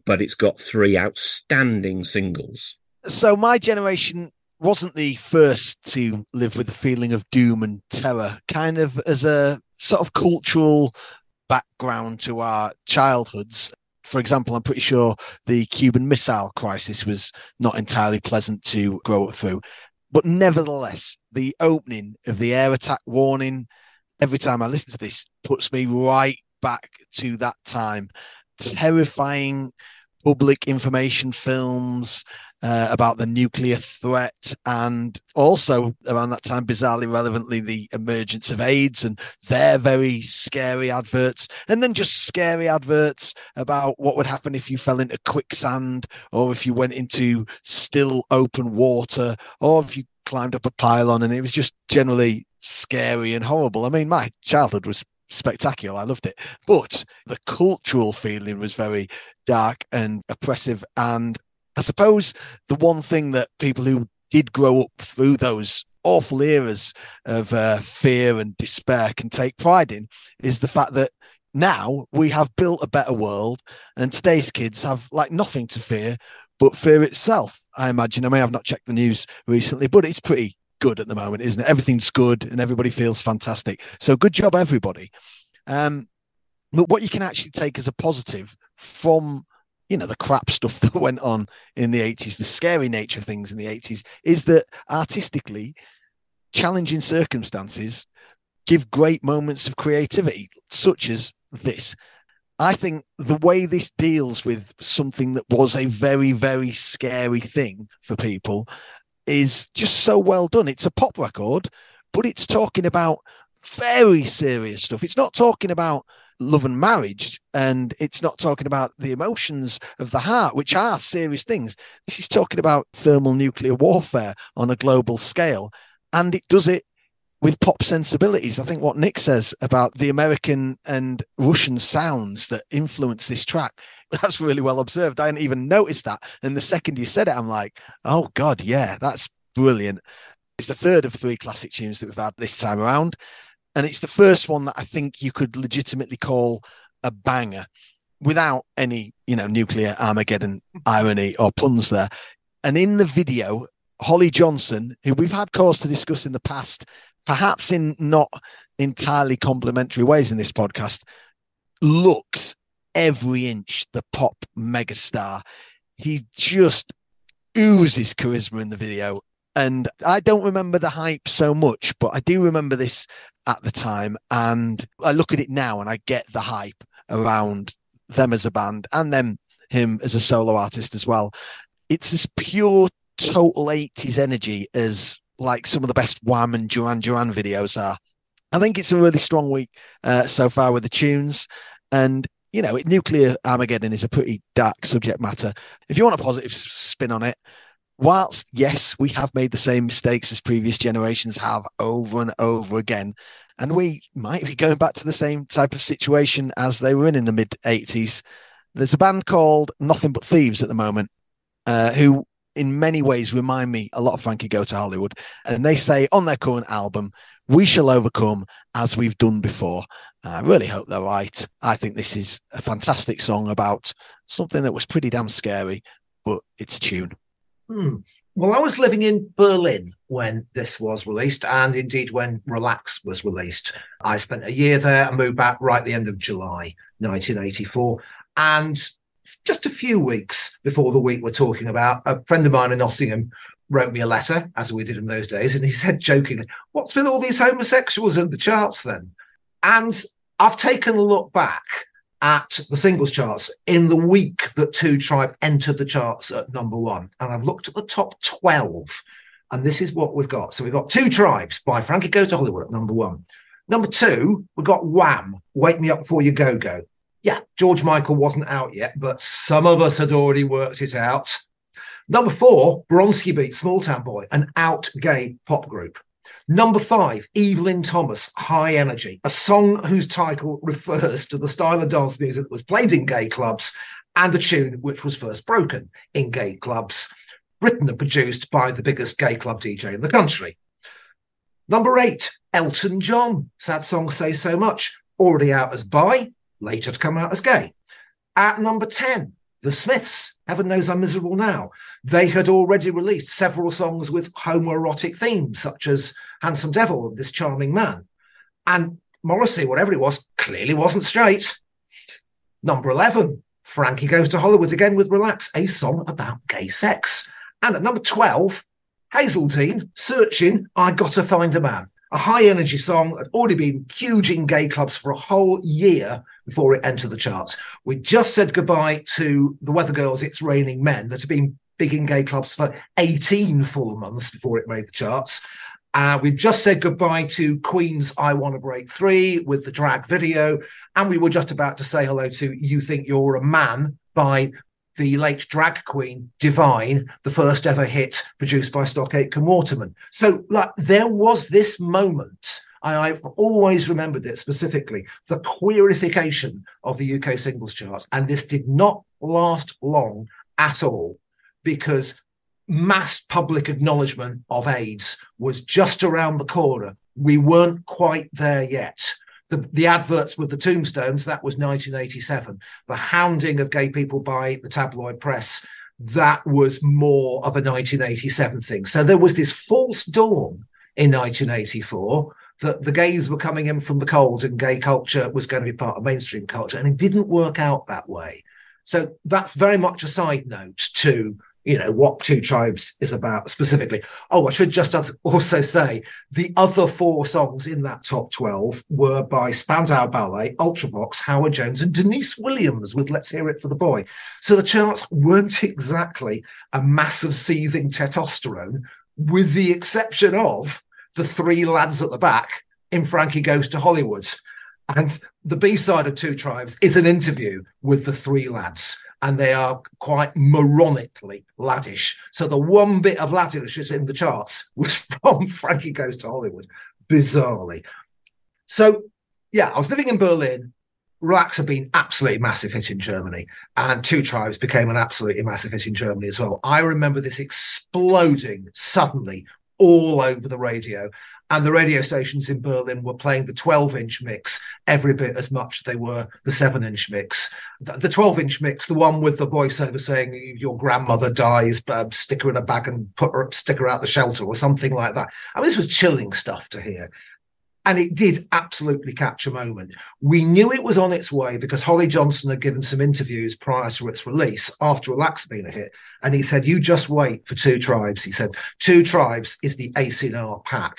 but it's got three outstanding singles. So my generation wasn't the first to live with the feeling of doom and terror, kind of as a sort of cultural background to our childhoods for example, I'm pretty sure the Cuban Missile Crisis was not entirely pleasant to grow up through. But nevertheless, the opening of the air attack warning, every time I listen to this, puts me right back to that time. Terrifying public information films uh, about the nuclear threat and also around that time bizarrely relevantly the emergence of aids and their very scary adverts and then just scary adverts about what would happen if you fell into quicksand or if you went into still open water or if you climbed up a pylon and it was just generally scary and horrible i mean my childhood was spectacular. I loved it. But the cultural feeling was very dark and oppressive. And I suppose the one thing that people who did grow up through those awful eras of uh, fear and despair can take pride in is the fact that now we have built a better world and today's kids have like nothing to fear but fear itself. I imagine. I may have not checked the news recently, but it's pretty good at the moment, isn't it? Everything's good and everybody feels fantastic. So good job, everybody. Um, but what you can actually take as a positive from you know the crap stuff that went on in the 80s the scary nature of things in the 80s is that artistically challenging circumstances give great moments of creativity such as this i think the way this deals with something that was a very very scary thing for people is just so well done. It's a pop record, but it's talking about very serious stuff. It's not talking about love and marriage, and it's not talking about the emotions of the heart, which are serious things. This is talking about thermal nuclear warfare on a global scale, and it does it with pop sensibilities. I think what Nick says about the American and Russian sounds that influence this track, that's really well observed. I didn't even notice that. And the second you said it, I'm like, oh God, yeah, that's brilliant. It's the third of three classic tunes that we've had this time around. And it's the first one that I think you could legitimately call a banger without any, you know, nuclear Armageddon irony or puns there. And in the video, Holly Johnson, who we've had cause to discuss in the past, perhaps in not entirely complimentary ways in this podcast, looks every inch the pop megastar. He just oozes charisma in the video. And I don't remember the hype so much, but I do remember this at the time. And I look at it now and I get the hype around them as a band and then him as a solo artist as well. It's as pure total 80s energy as like some of the best Wham and Duran Duran videos are. I think it's a really strong week uh, so far with the tunes. And, you know, nuclear Armageddon is a pretty dark subject matter. If you want a positive spin on it, whilst, yes, we have made the same mistakes as previous generations have over and over again, and we might be going back to the same type of situation as they were in in the mid 80s. There's a band called Nothing But Thieves at the moment, uh, who in many ways remind me a lot of Frankie Go to Hollywood. And they say on their current album, we shall overcome as we've done before. I really hope they're right. I think this is a fantastic song about something that was pretty damn scary, but it's tune. Hmm. Well, I was living in Berlin when this was released, and indeed when Relax was released. I spent a year there and moved back right at the end of July 1984. And just a few weeks before the week we're talking about, a friend of mine in Nottingham wrote me a letter, as we did in those days, and he said jokingly, What's with all these homosexuals in the charts then? And I've taken a look back at the singles charts in the week that Two Tribe entered the charts at number one. And I've looked at the top 12, and this is what we've got. So we've got Two Tribes by Frankie Goes to Hollywood at number one. Number two, we've got Wham, Wake Me Up Before You Go Go. Yeah, George Michael wasn't out yet, but some of us had already worked it out. Number four, Bronski Beat, Small Town Boy, an out gay pop group. Number five, Evelyn Thomas, High Energy, a song whose title refers to the style of dance music that was played in gay clubs and the tune which was first broken in gay clubs, written and produced by the biggest gay club DJ in the country. Number eight, Elton John, sad song Say So Much, already out as bi, later to come out as gay. At number 10, The Smiths, Heaven Knows I'm Miserable Now. They had already released several songs with homoerotic themes, such as Handsome Devil This Charming Man. And Morrissey, whatever he was, clearly wasn't straight. Number 11, Frankie Goes to Hollywood again with Relax, a song about gay sex. And at number 12, Hazell Dean, Searching, I Gotta Find a Man. A high energy song that had already been huge in gay clubs for a whole year before it entered the charts. We just said goodbye to the Weather Girls, It's Raining Men, that have been big in gay clubs for 18 full months before it made the charts. Uh, we just said goodbye to Queen's I Want to Break Free with the drag video. And we were just about to say hello to You Think You're a Man by the late drag queen Divine, the first ever hit produced by Stock Aitken Waterman. So, like, there was this moment, and I've always remembered it specifically the queerification of the UK singles charts. And this did not last long at all because mass public acknowledgement of AIDS was just around the corner. We weren't quite there yet. The, the adverts with the tombstones, that was 1987. The hounding of gay people by the tabloid press, that was more of a 1987 thing. So there was this false dawn in 1984 that the gays were coming in from the cold and gay culture was going to be part of mainstream culture. And it didn't work out that way. So that's very much a side note to you know what two tribes is about specifically. Oh i should just also say the other four songs in that top 12 were by spandau ballet ultravox howard jones and Deniece williams with let's hear it for the boy. So the charts weren't exactly a massive seething testosterone with the exception of the three lads at the back in frankie goes to hollywood. And the b-side of two tribes is an interview with the three lads and they are quite moronically laddish. So the one bit of laddish in the charts was from Frankie Goes to Hollywood, bizarrely. So yeah, I was living in Berlin. Relax had been absolutely massive hit in Germany, and Two Tribes became an absolutely massive hit in Germany as well. I remember this exploding suddenly all over the radio and the radio stations in Berlin were playing the 12 inch mix every bit as much as they were the 7 inch mix. The 12 inch mix, the one with the voiceover saying your grandmother dies, uh, stick her in a bag and put her, stick her out the shelter or something like that. I mean, this was chilling stuff to hear. And it did absolutely catch a moment. We knew it was on its way because Holly Johnson had given some interviews prior to its release after Relax had been a hit. And he said, You just wait for Two Tribes. He said, Two Tribes is the ACNR pack.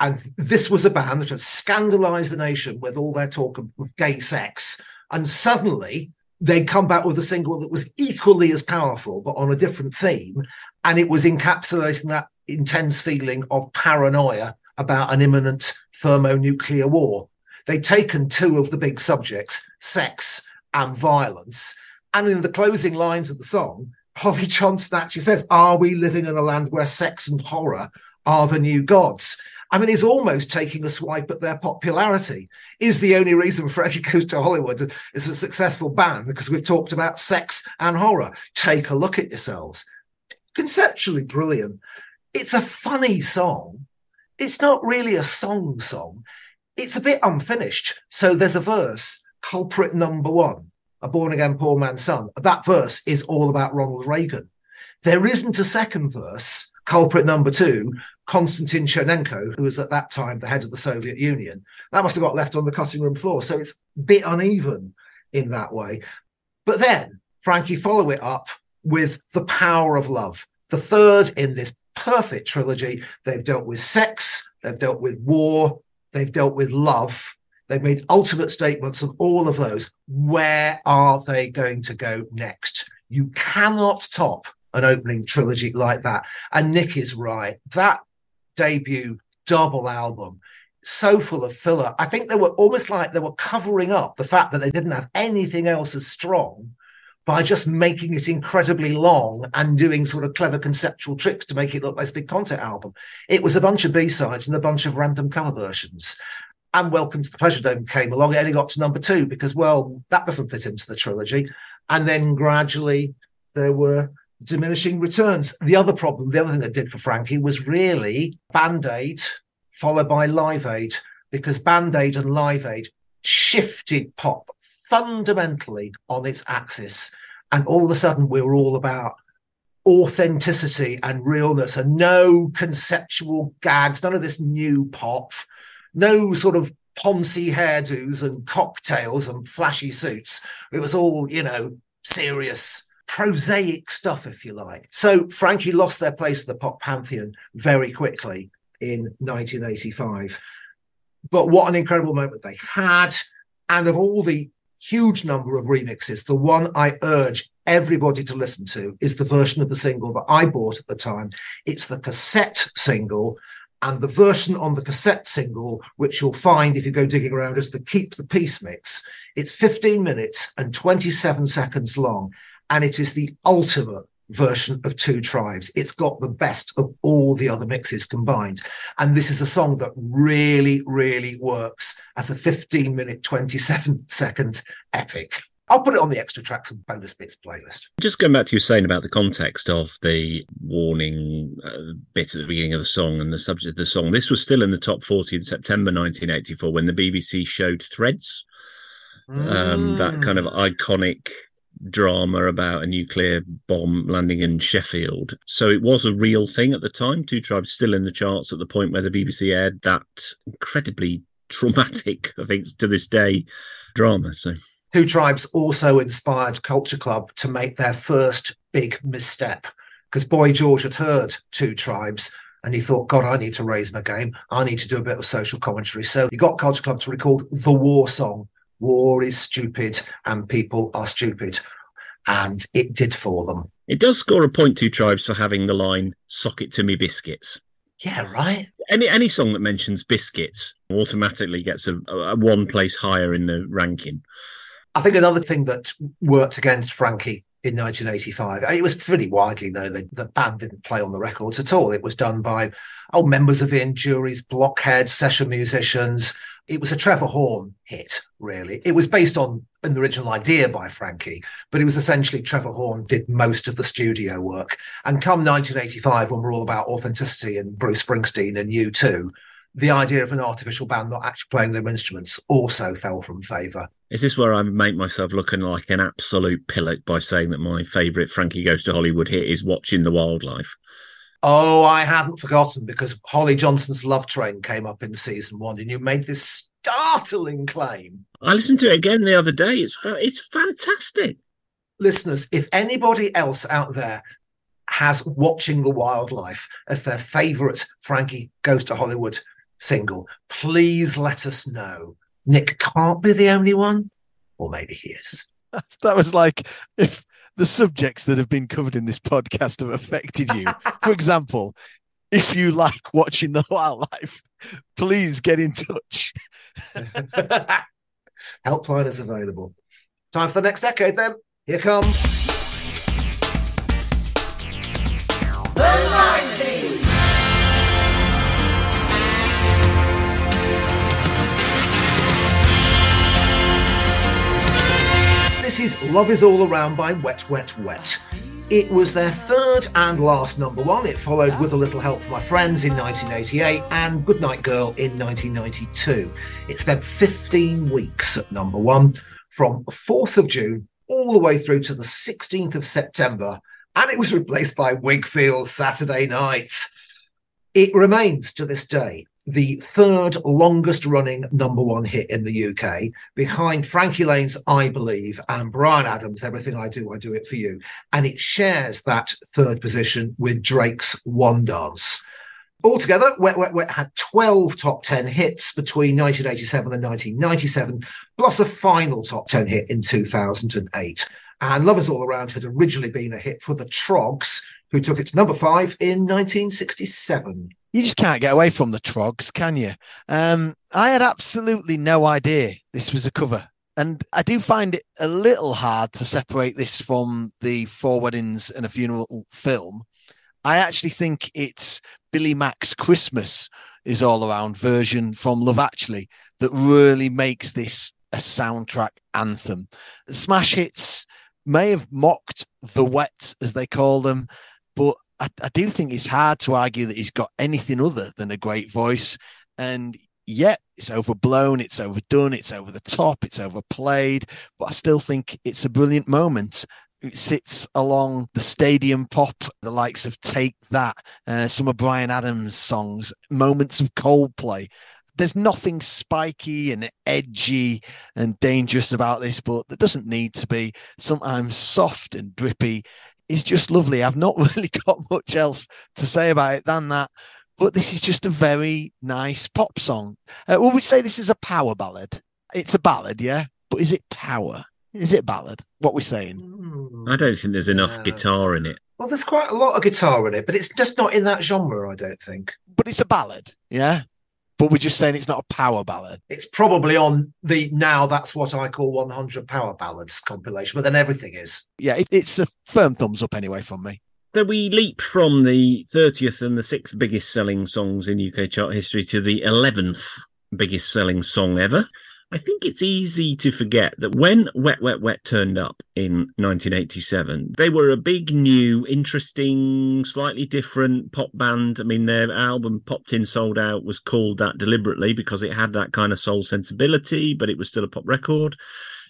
And this was a band that had scandalized the nation with all their talk of, of gay sex. And suddenly they'd come back with a single that was equally as powerful, but on a different theme. And it was encapsulating that intense feeling of paranoia about an imminent thermonuclear war. They'd taken two of the big subjects, sex and violence. And in the closing lines of the song, Holly Johnson actually says, Are we living in a land where sex and horror are the new gods? I mean, he's almost taking a swipe at their popularity. Is the only reason Frankie Goes to Hollywood is a successful band because we've talked about sex and horror. Take a look at yourselves. Conceptually brilliant. It's a funny song. It's not really a song song. It's a bit unfinished. So there's a verse, culprit number one, a born again poor man's son. That verse is all about Ronald Reagan. There isn't a second verse, culprit number two, Konstantin Chernenko, who was at that time the head of the Soviet Union. That must have got left on the cutting room floor. So it's a bit uneven in that way. But then Frankie follow it up with The Power of Love, the third in this perfect trilogy. They've dealt with sex, they've dealt with war, they've dealt with love. They've made ultimate statements on all of those. Where are they going to go next? You cannot top an opening trilogy like that. And Nick is right. That debut double album so full of filler. I think they were almost like they were covering up the fact that they didn't have anything else as strong by just making it incredibly long and doing sort of clever conceptual tricks to make it look like this big concert album. It was a bunch of B-sides and a bunch of random cover versions. And Welcome to the Pleasure Dome came along. It only got to number two because, well, that doesn't fit into the trilogy. And then gradually there were diminishing returns. The other problem, the other thing that did for Frankie was really Band Aid followed by Live Aid, because Band Aid and Live Aid shifted pop fundamentally on its axis. And all of a sudden, we were all about authenticity and realness and no conceptual gags, none of this new pop, no sort of poncy hairdos and cocktails and flashy suits. It was all, you know, serious prosaic stuff, if you like. So Frankie lost their place in the pop pantheon very quickly in 1985. But what an incredible moment they had. And of all the huge number of remixes, the one I urge everybody to listen to is the version of the single that I bought at the time. It's the cassette single. And the version on the cassette single, which you'll find if you go digging around, is the Keep the Peace mix. It's 15 minutes and 27 seconds long and it is the ultimate version of Two Tribes. It's got the best of all the other mixes combined. And this is a song that really, really works as a 15 minute, 27 second epic. I'll put it on the extra tracks and bonus bits playlist. Just going back to you saying about the context of the warning uh, bit at the beginning of the song and the subject of the song, this was still in the top 40 in September 1984 when the BBC showed Threads, mm. um, that kind of mm. iconic drama about a nuclear bomb landing in Sheffield. So it was a real thing at the time. Two Tribes still in the charts at the point where the BBC aired that incredibly traumatic, I think, to this day, drama. So Two Tribes also inspired Culture Club to make their first big misstep because Boy George had heard Two Tribes and he thought, God, I need to raise my game. I need to do a bit of social commentary. So he got Culture Club to record the war song war is stupid and people are stupid. And it did for them. It does score a point to tribes for having the line "sock it to me biscuits." Yeah, right. Any any song that mentions biscuits automatically gets a, a one place higher in the ranking. I think another thing that worked against Frankie in 1985. It was pretty widely known that the band didn't play on the records at all. It was done by old members of Ian Dury's blockheads, session musicians. It was a Trevor Horn hit, really. It was based on an original idea by Frankie, but it was essentially Trevor Horn did most of the studio work. And come 1985, when we're all about authenticity and Bruce Springsteen and U2, the idea of an artificial band not actually playing their instruments also fell from favour. Is this where I make myself looking like an absolute pillock by saying that my favourite Frankie Goes to Hollywood hit is Watching the Wildlife? Oh, I hadn't forgotten because Holly Johnson's Love Train came up in season one, and you made this startling claim. I listened to it again the other day. It's it's fantastic. Listeners, if anybody else out there has Watching the Wildlife as their favourite Frankie Goes to Hollywood single, please let us know. Nick can't be the only one, or maybe he is. That was like if the subjects that have been covered in this podcast have affected you. For example, if you like watching the wildlife, please get in touch. Helpline is available. Time for the next decade, then. Here comes. Love Is All Around by Wet Wet Wet. It was their third and last number one. It followed With a Little Help from My Friends in 1988 and Goodnight Girl in 1992. It spent 15 weeks at number one from the 4th of June all the way through to the 16th of September, and it was replaced by Whigfield's Saturday Night. It remains to this day the third longest running number one hit in the UK, behind Frankie Laine's I Believe and Bryan Adams' Everything I Do, I Do It For You. And it shares that third position with Drake's One Dance. Altogether, Wet Wet Wet had 12 top 10 hits between 1987 and 1997, plus a final top 10 hit in 2008. And Love Is All Around had originally been a hit for the Troggs, who took it to number five in 1967 you just can't get away from the Troggs, can you? Um, I had absolutely no idea this was a cover. And I do find it a little hard to separate this from the Four Weddings and a Funeral film. I actually think it's Billy Mack's Christmas is all around version from Love Actually that really makes this a soundtrack anthem. Smash hits may have mocked the wet, as they call them, but I, I do think it's hard to argue that he's got anything other than a great voice. And yet it's overblown, it's overdone, it's over the top, it's overplayed, but I still think it's a brilliant moment. It sits along the stadium pop, the likes of Take That, uh, some of Bryan Adams' songs, moments of Coldplay. There's nothing spiky and edgy and dangerous about this, but there doesn't need to be. Sometimes soft and drippy is just lovely. I've not really got much else to say about it than that. But this is just a very nice pop song. Uh, will we say this is a power ballad? It's a ballad, yeah. But is it power? Is it ballad? What we're saying? I don't think there's enough guitar in it. Well, there's quite a lot of guitar in it, but it's just not in that genre. I don't think. But it's a ballad, yeah but we're just saying it's not a power ballad. It's probably on the now that's what I call 100 power ballads compilation, but then everything is. Yeah, it, it's a firm thumbs up anyway from me. So we leap from the 30th and the sixth biggest selling songs in UK chart history to the 11th biggest selling song ever. I think it's easy to forget that when Wet Wet Wet turned up in 1987, they were a big, new, interesting, slightly different pop band. I mean, their album Popped In Souled Out was called that deliberately because it had that kind of soul sensibility, but it was still a pop record.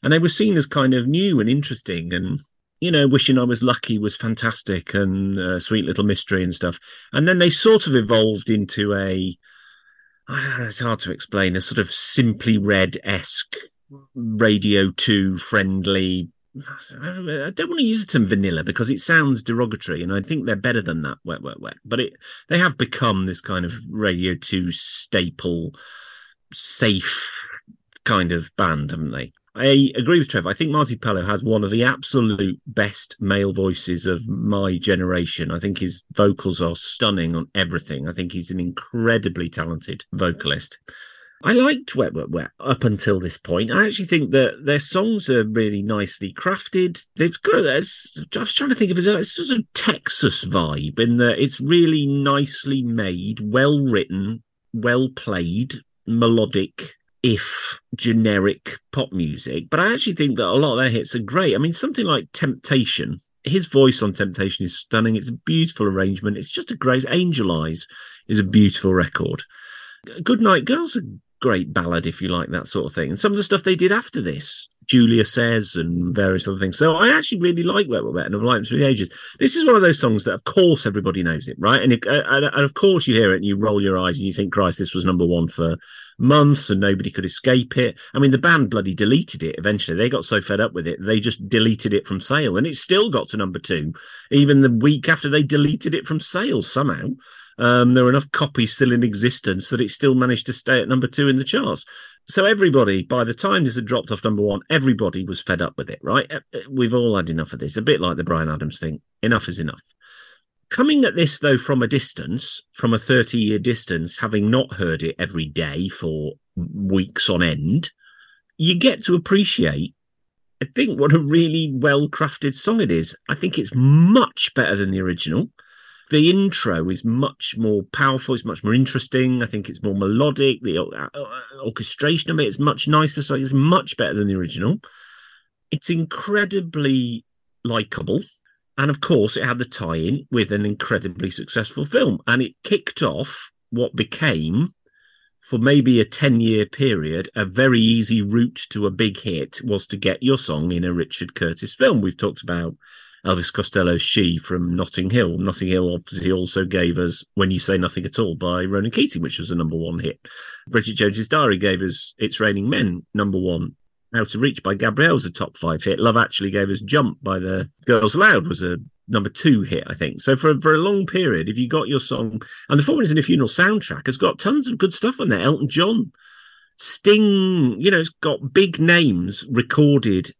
And they were seen as kind of new and interesting and you know, wishing I was lucky was fantastic and uh, sweet little mystery and stuff. And then they sort of evolved into a it's hard to explain, a sort of simply red esque Radio 2 friendly. I don't want to use the term vanilla because it sounds derogatory, and I think they're better than that. Wet, wet, wet. But it they have become this kind of Radio Two staple, safe kind of band, haven't they? I agree with Trevor. I think Marty Pellow has one of the absolute best male voices of my generation. I think his vocals are stunning on everything. I think he's an incredibly talented vocalist. I liked Wet Wet Wet up until this point. I actually think that their songs are really nicely crafted. They've got I was trying to think of it. It's sort of Texas vibe in that it's really nicely made, well written, well played, melodic if generic pop music. But I actually think that a lot of their hits are great. I mean, something like Temptation, his voice on Temptation is stunning. It's a beautiful arrangement. It's just a great Angel Eyes is a beautiful record. Good Night Girl's a great ballad if you like that sort of thing. And some of the stuff they did after this, Julia Says and various other things. So I actually really like Wet Wet Wet and I've liked them through the ages. This is one of those songs that, of course, everybody knows it, right? And, it, uh, and of course, you hear it and you roll your eyes and you think, Christ, this was number one for months and nobody could escape it. I mean, the band bloody deleted it eventually. They got so fed up with it, they just deleted it from sale and it still got to number two, even the week after they deleted it from sales somehow. Um, there were enough copies still in existence that it still managed to stay at number two in the charts. So everybody, by the time this had dropped off number one, everybody was fed up with it, right? Uh, uh, we've all had enough of this. A bit like the Bryan Adams thing. Enough is enough. Coming at this though from a distance, from a 30 year distance, having not heard it every day for weeks on end, you get to appreciate, I think, what a really well crafted song it is. I think it's much better than the original. The intro is much more powerful. It's much more interesting. I think it's more melodic. The uh, uh orchestration of it is much nicer. So it's much better than the original it's incredibly likable. And of course, it had the tie in with an incredibly successful film. And it kicked off what became, for maybe a 10 year period, a very easy route to a big hit was to get your song in a Richard Curtis film. We've talked about Elvis Costello's She from Notting Hill. Notting Hill obviously also gave us When You Say Nothing at All by Ronan Keating, which was a number one hit. Bridget Jones's Diary gave us It's Raining Men, number one. Out of Reach by Gabrielle was a top five hit. Love Actually gave us Jump by the Girls Aloud was a number two hit, I think. So for, for a long period, if you got your song, and the Four Weddings in a Funeral soundtrack has got tons of good stuff on there. Elton John, Sting, you know, it's got big names recorded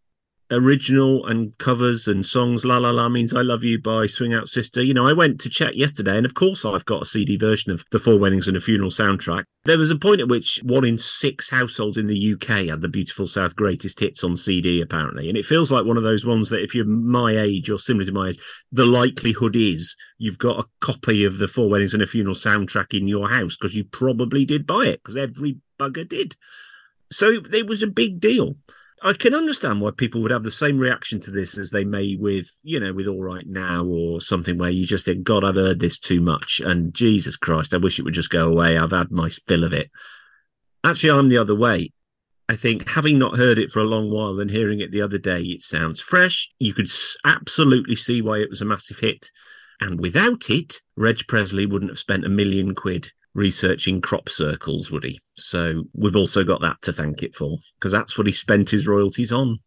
original and covers and songs. La La La means I love you by Swing Out Sister. You know, I went to check yesterday, and of course, I've got a CD version of the Four Weddings and a Funeral soundtrack. There was a point at which one in six households in the UK had the Beautiful South greatest hits on CD, apparently. And it feels like one of those ones that if you're my age or similar to my age, the likelihood is you've got a copy of the Four Weddings and a Funeral soundtrack in your house because you probably did buy it because every bugger did. So it was a big deal. I can understand why people would have the same reaction to this as they may with, you know, with All Right Now or something where you just think, God, I've heard this too much. And Jesus Christ, I wish it would just go away. I've had my fill of it. Actually, I'm the other way. I think having not heard it for a long while and hearing it the other day, it sounds fresh. You could absolutely see why it was a massive hit. And without it, Reg Presley wouldn't have spent a million quid researching crop circles, would he? So we've also got that to thank it for because that's what he spent his royalties on.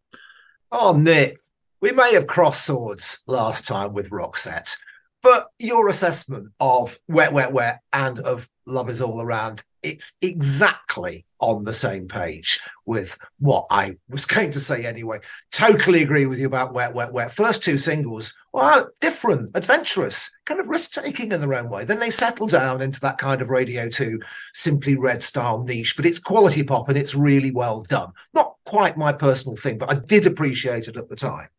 Oh, Nick, we may have crossed swords last time with Roxette, but your assessment of Wet, Wet, Wet and of Love is All Around, it's exactly on the same page with what I was going to say anyway. Totally agree with you about Wet, Wet, Wet. First two singles, well, different, adventurous, kind of risk taking in their own way. Then they settle down into that kind of Radio 2 simply red style niche, but it's quality pop and it's really well done. Not quite my personal thing, but I did appreciate it at the time.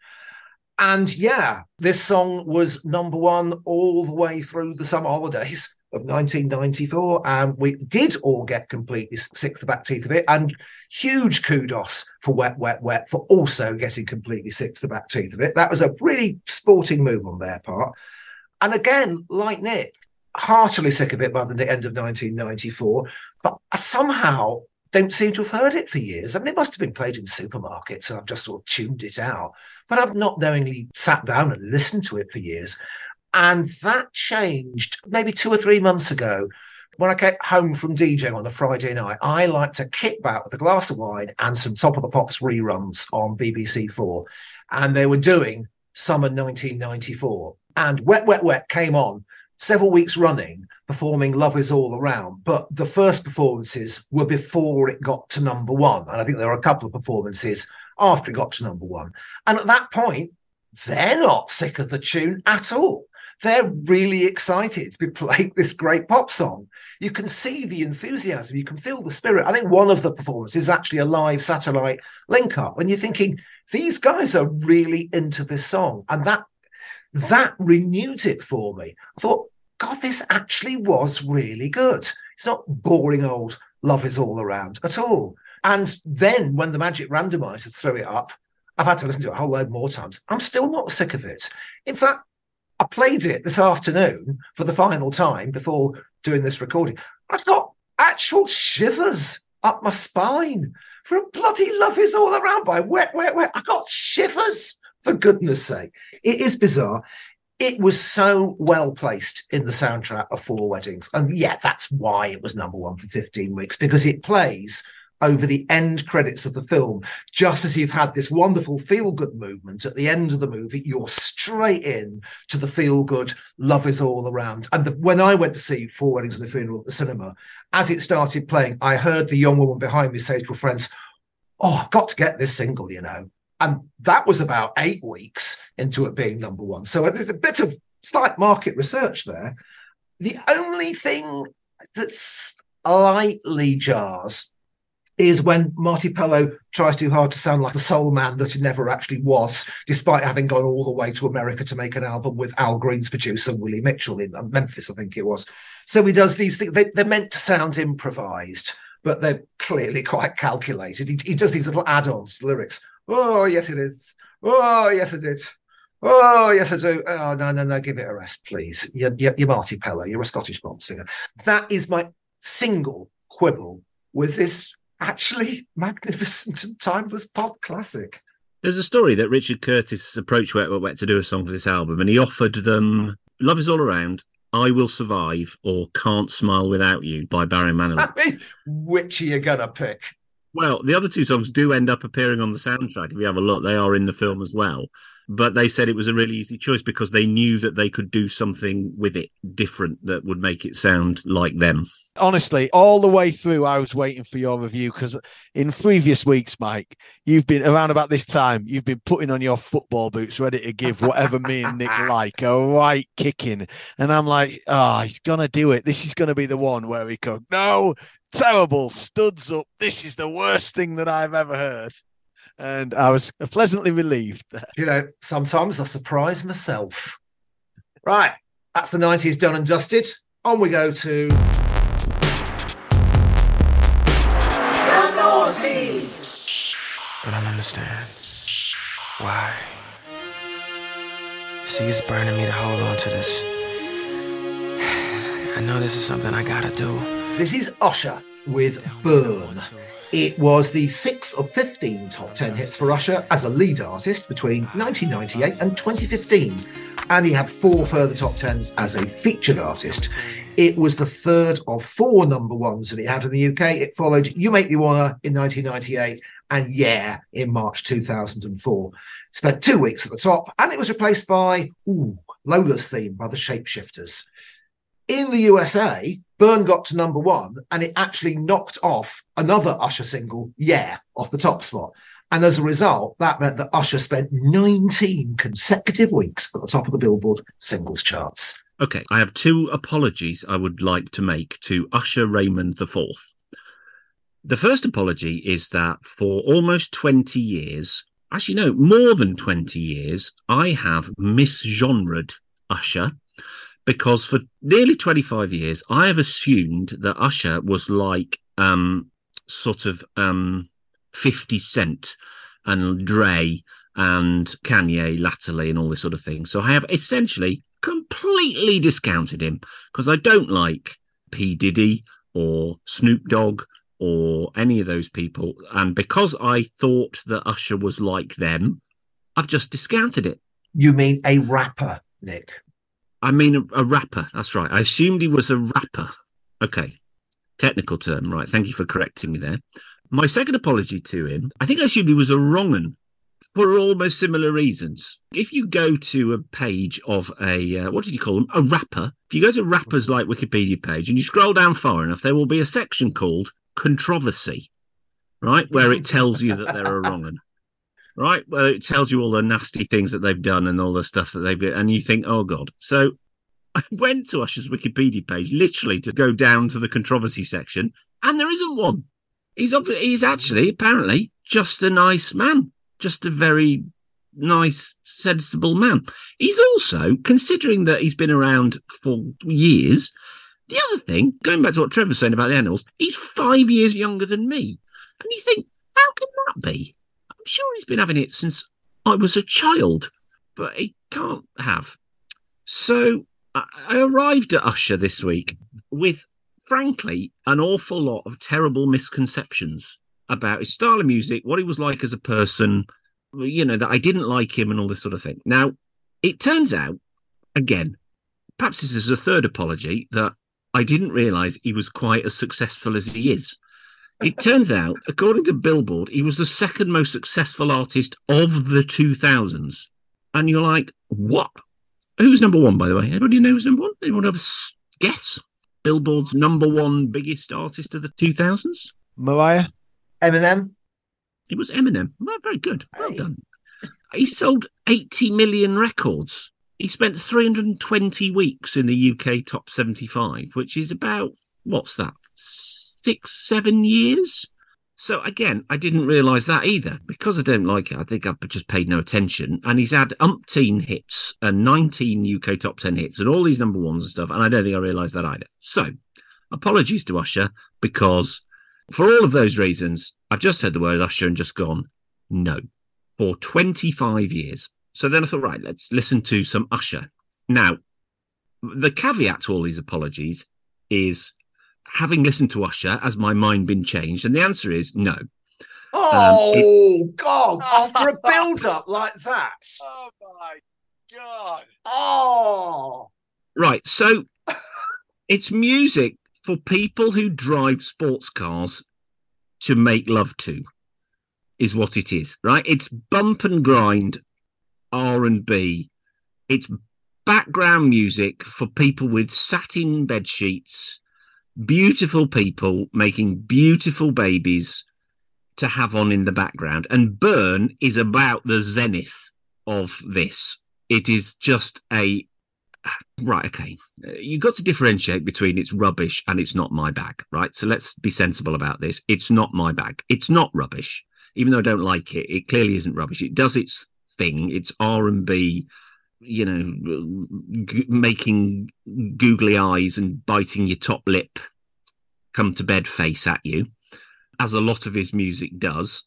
And yeah, this song was number one all the way through the summer holidays of 1994, and we did all get completely sick to the back teeth of it. And huge kudos for Wet, Wet, Wet for also getting completely sick to the back teeth of it. That was a really sporting move on their part. And again, like Nick, heartily sick of it by the end of 1994, but I somehow don't seem to have heard it for years. I mean, it must have been played in supermarkets and I've just sort of tuned it out, but I've not knowingly sat down and listened to it for years. And that changed maybe two or three months ago. When I get home from DJing on a Friday night, I like to kick back with a glass of wine and some Top of the Pops reruns on BBC Four. And they were doing summer 1994. And Wet, Wet, Wet came on several weeks running, performing Love Is All Around. But the first performances were before it got to number one. And I think there were a couple of performances after it got to number one. And at that point, they're not sick of the tune at all they're really excited to be playing this great pop song. You can see the enthusiasm, you can feel the spirit. I think one of the performances is actually a live satellite link up, and you're thinking these guys are really into this song, and that that renewed it for me. I thought, God, this actually was really good. It's not boring old love is all around at all. And then when the magic randomizer threw it up, I've had to listen to it a whole load more times. I'm still not sick of it. In fact, I played it this afternoon for the final time before doing this recording. I got actual shivers up my spine from bloody love is all around by wet, wet, wet. I got shivers for goodness sake. It is bizarre. It was so well placed in the soundtrack of Four Weddings. And yeah, that's why it was number one for 15 weeks because it plays over the end credits of the film. Just as you've had this wonderful feel good movement at the end of the movie, you're straight in to the feel good, love is all around. And the, when I went to see Four Weddings and a Funeral at the cinema, as it started playing, I heard the young woman behind me say to her friends, Oh, I've got to get this single, you know. And that was about eight weeks into it being number one. So a, a bit of slight market research there. The only thing that slightly jars is when Marty Pellow tries too hard to sound like a soul man that he never actually was, despite having gone all the way to America to make an album with Al Green's producer, Willie Mitchell, in Memphis, I think it was. So he does these things, they, are meant to sound improvised, but they're clearly quite calculated. He, he does these little add ons to lyrics. Oh, yes, it is. Oh, yes, it is. Oh, yes, I do. Oh, no, no, no. Give it a rest, please. You're, you're, you're Marty Pellow. You're a Scottish pop singer. That is my single quibble with this actually magnificent and timeless pop classic. There's a story that Richard Curtis approached Wet Wet Wet to do a song for this album, and he offered them "Love Is All Around," "I Will Survive," or "Can't Smile Without You" by Barry Manilow. I mean, which are you gonna pick? Well, the other two songs do end up appearing on the soundtrack. If you have a look, they are in the film as well. But they said it was a really easy choice because they knew that they could do something with it different that would make it sound like them. Honestly, all the way through, I was waiting for your review because in previous weeks, Mike, you've been around about this time, you've been putting on your football boots ready to give whatever me and Nick like a right kicking. And I'm like, oh, he's going to do it. This is going to be the one where he goes, no, terrible, studs up. This is the worst thing that I've ever heard and I was pleasantly relieved. You know, sometimes I surprise myself. Right, that's the 90s done and dusted. On we go to. The noughties. But I don't understand. Why? See, it's burning me to hold on to this. I know this is something I gotta do. This is Usher with Burn. It was the sixth of 15 top 10 hits for Usher as a lead artist between 1998 and 2015, and he had four further top 10s as a featured artist. It was the third of four number ones that he had in the UK. It followed You Make Me Wanna in 1998 and Yeah in March 2004. Spent two weeks at the top, and it was replaced by ooh, Lola's Theme by the Shapeshifters. In the USA, Burn got to number one and it actually knocked off another Usher single, Yeah, off the top spot. And as a result, that meant that Usher spent 19 consecutive weeks at the top of the Billboard singles charts. Okay, I have two apologies I would like to make to Usher Raymond IV. The first apology is that for almost 20 years, actually, no, more than 20 years, I have misgenred Usher because for nearly 25 years I have assumed that Usher was like um sort of um 50 Cent and Dre and Kanye latterly and all this sort of thing. So I have essentially completely discounted him because I don't like P Diddy or Snoop Dogg or any of those people and because I thought that Usher was like them I've just discounted it. You mean a rapper, Nick? I mean, a, a, rapper. That's right. I assumed he was a rapper. Okay. Technical term. Right. Thank you for correcting me there. My second apology to him, I think I assumed he was a wrong un for almost similar reasons. If you go to a page of a, uh, what did you call them? A rapper. If you go to rappers like Wikipedia page and you scroll down far enough, there will be a section called controversy, right? Where it tells you that they're a wrong un right? Well, it tells you all the nasty things that they've done and all the stuff that they've and you think, oh god. So I went to Usher's Wikipedia page literally to go down to the controversy section, and there isn't one. He's he's actually apparently just a nice man, just a very nice, sensible man. He's also considering that he's been around for years. The other thing, going back to what Trevor saying about the animals, he's five years younger than me, and you think, how can that be? I'm sure he's been having it since I was a child, but he can't have. So I arrived at Usher this week with, frankly, an awful lot of terrible misconceptions about his style of music, what he was like as a person, you know, that I didn't like him and all this sort of thing. Now, it turns out, again, perhaps this is a third apology, that I didn't realize he was quite as successful as he is. It turns out, according to Billboard, he was the second most successful artist of the 2000s. And you're like, what? Who's number one, by the way? Anybody know who's number one? Anyone have a guess? Billboard's number one biggest artist of the 2000s? Mariah? Eminem? It was Eminem. Well, very good. Well hey. done. He sold 80 million records. He spent 320 weeks in the UK top 75, which is about, what's that? Six, seven years. So again, I didn't realise that either because I don't like it. I think I've just paid no attention. And he's had umpteen hits and 19 UK top 10 hits and all these number ones and stuff. And I don't think I realised that either. So apologies to Usher because for all of those reasons, I've just heard the word Usher and just gone, no. for 25 years. So then I thought, right, let's listen to some Usher. Now, the caveat to all these apologies is having listened to Usher, has my mind been changed? And the answer is no. Um, oh God! After a build-up like that. Oh my god! Oh. Right. So it's music for people who drive sports cars to make love to, is what it is. Right. It's bump and grind, R and B. It's background music for people with satin bed sheets, beautiful people making beautiful babies to have on in the background. And Burn is about the zenith of this. It is just a right. Okay, you've got to differentiate between it's rubbish and it's not my bag, right? So let's be sensible about this. It's not my bag. It's not rubbish, even though I don't like it. It clearly isn't rubbish. It does its thing. It's R and B. You know, g- making googly eyes and biting your top lip, come to bed face at you as a lot of his music does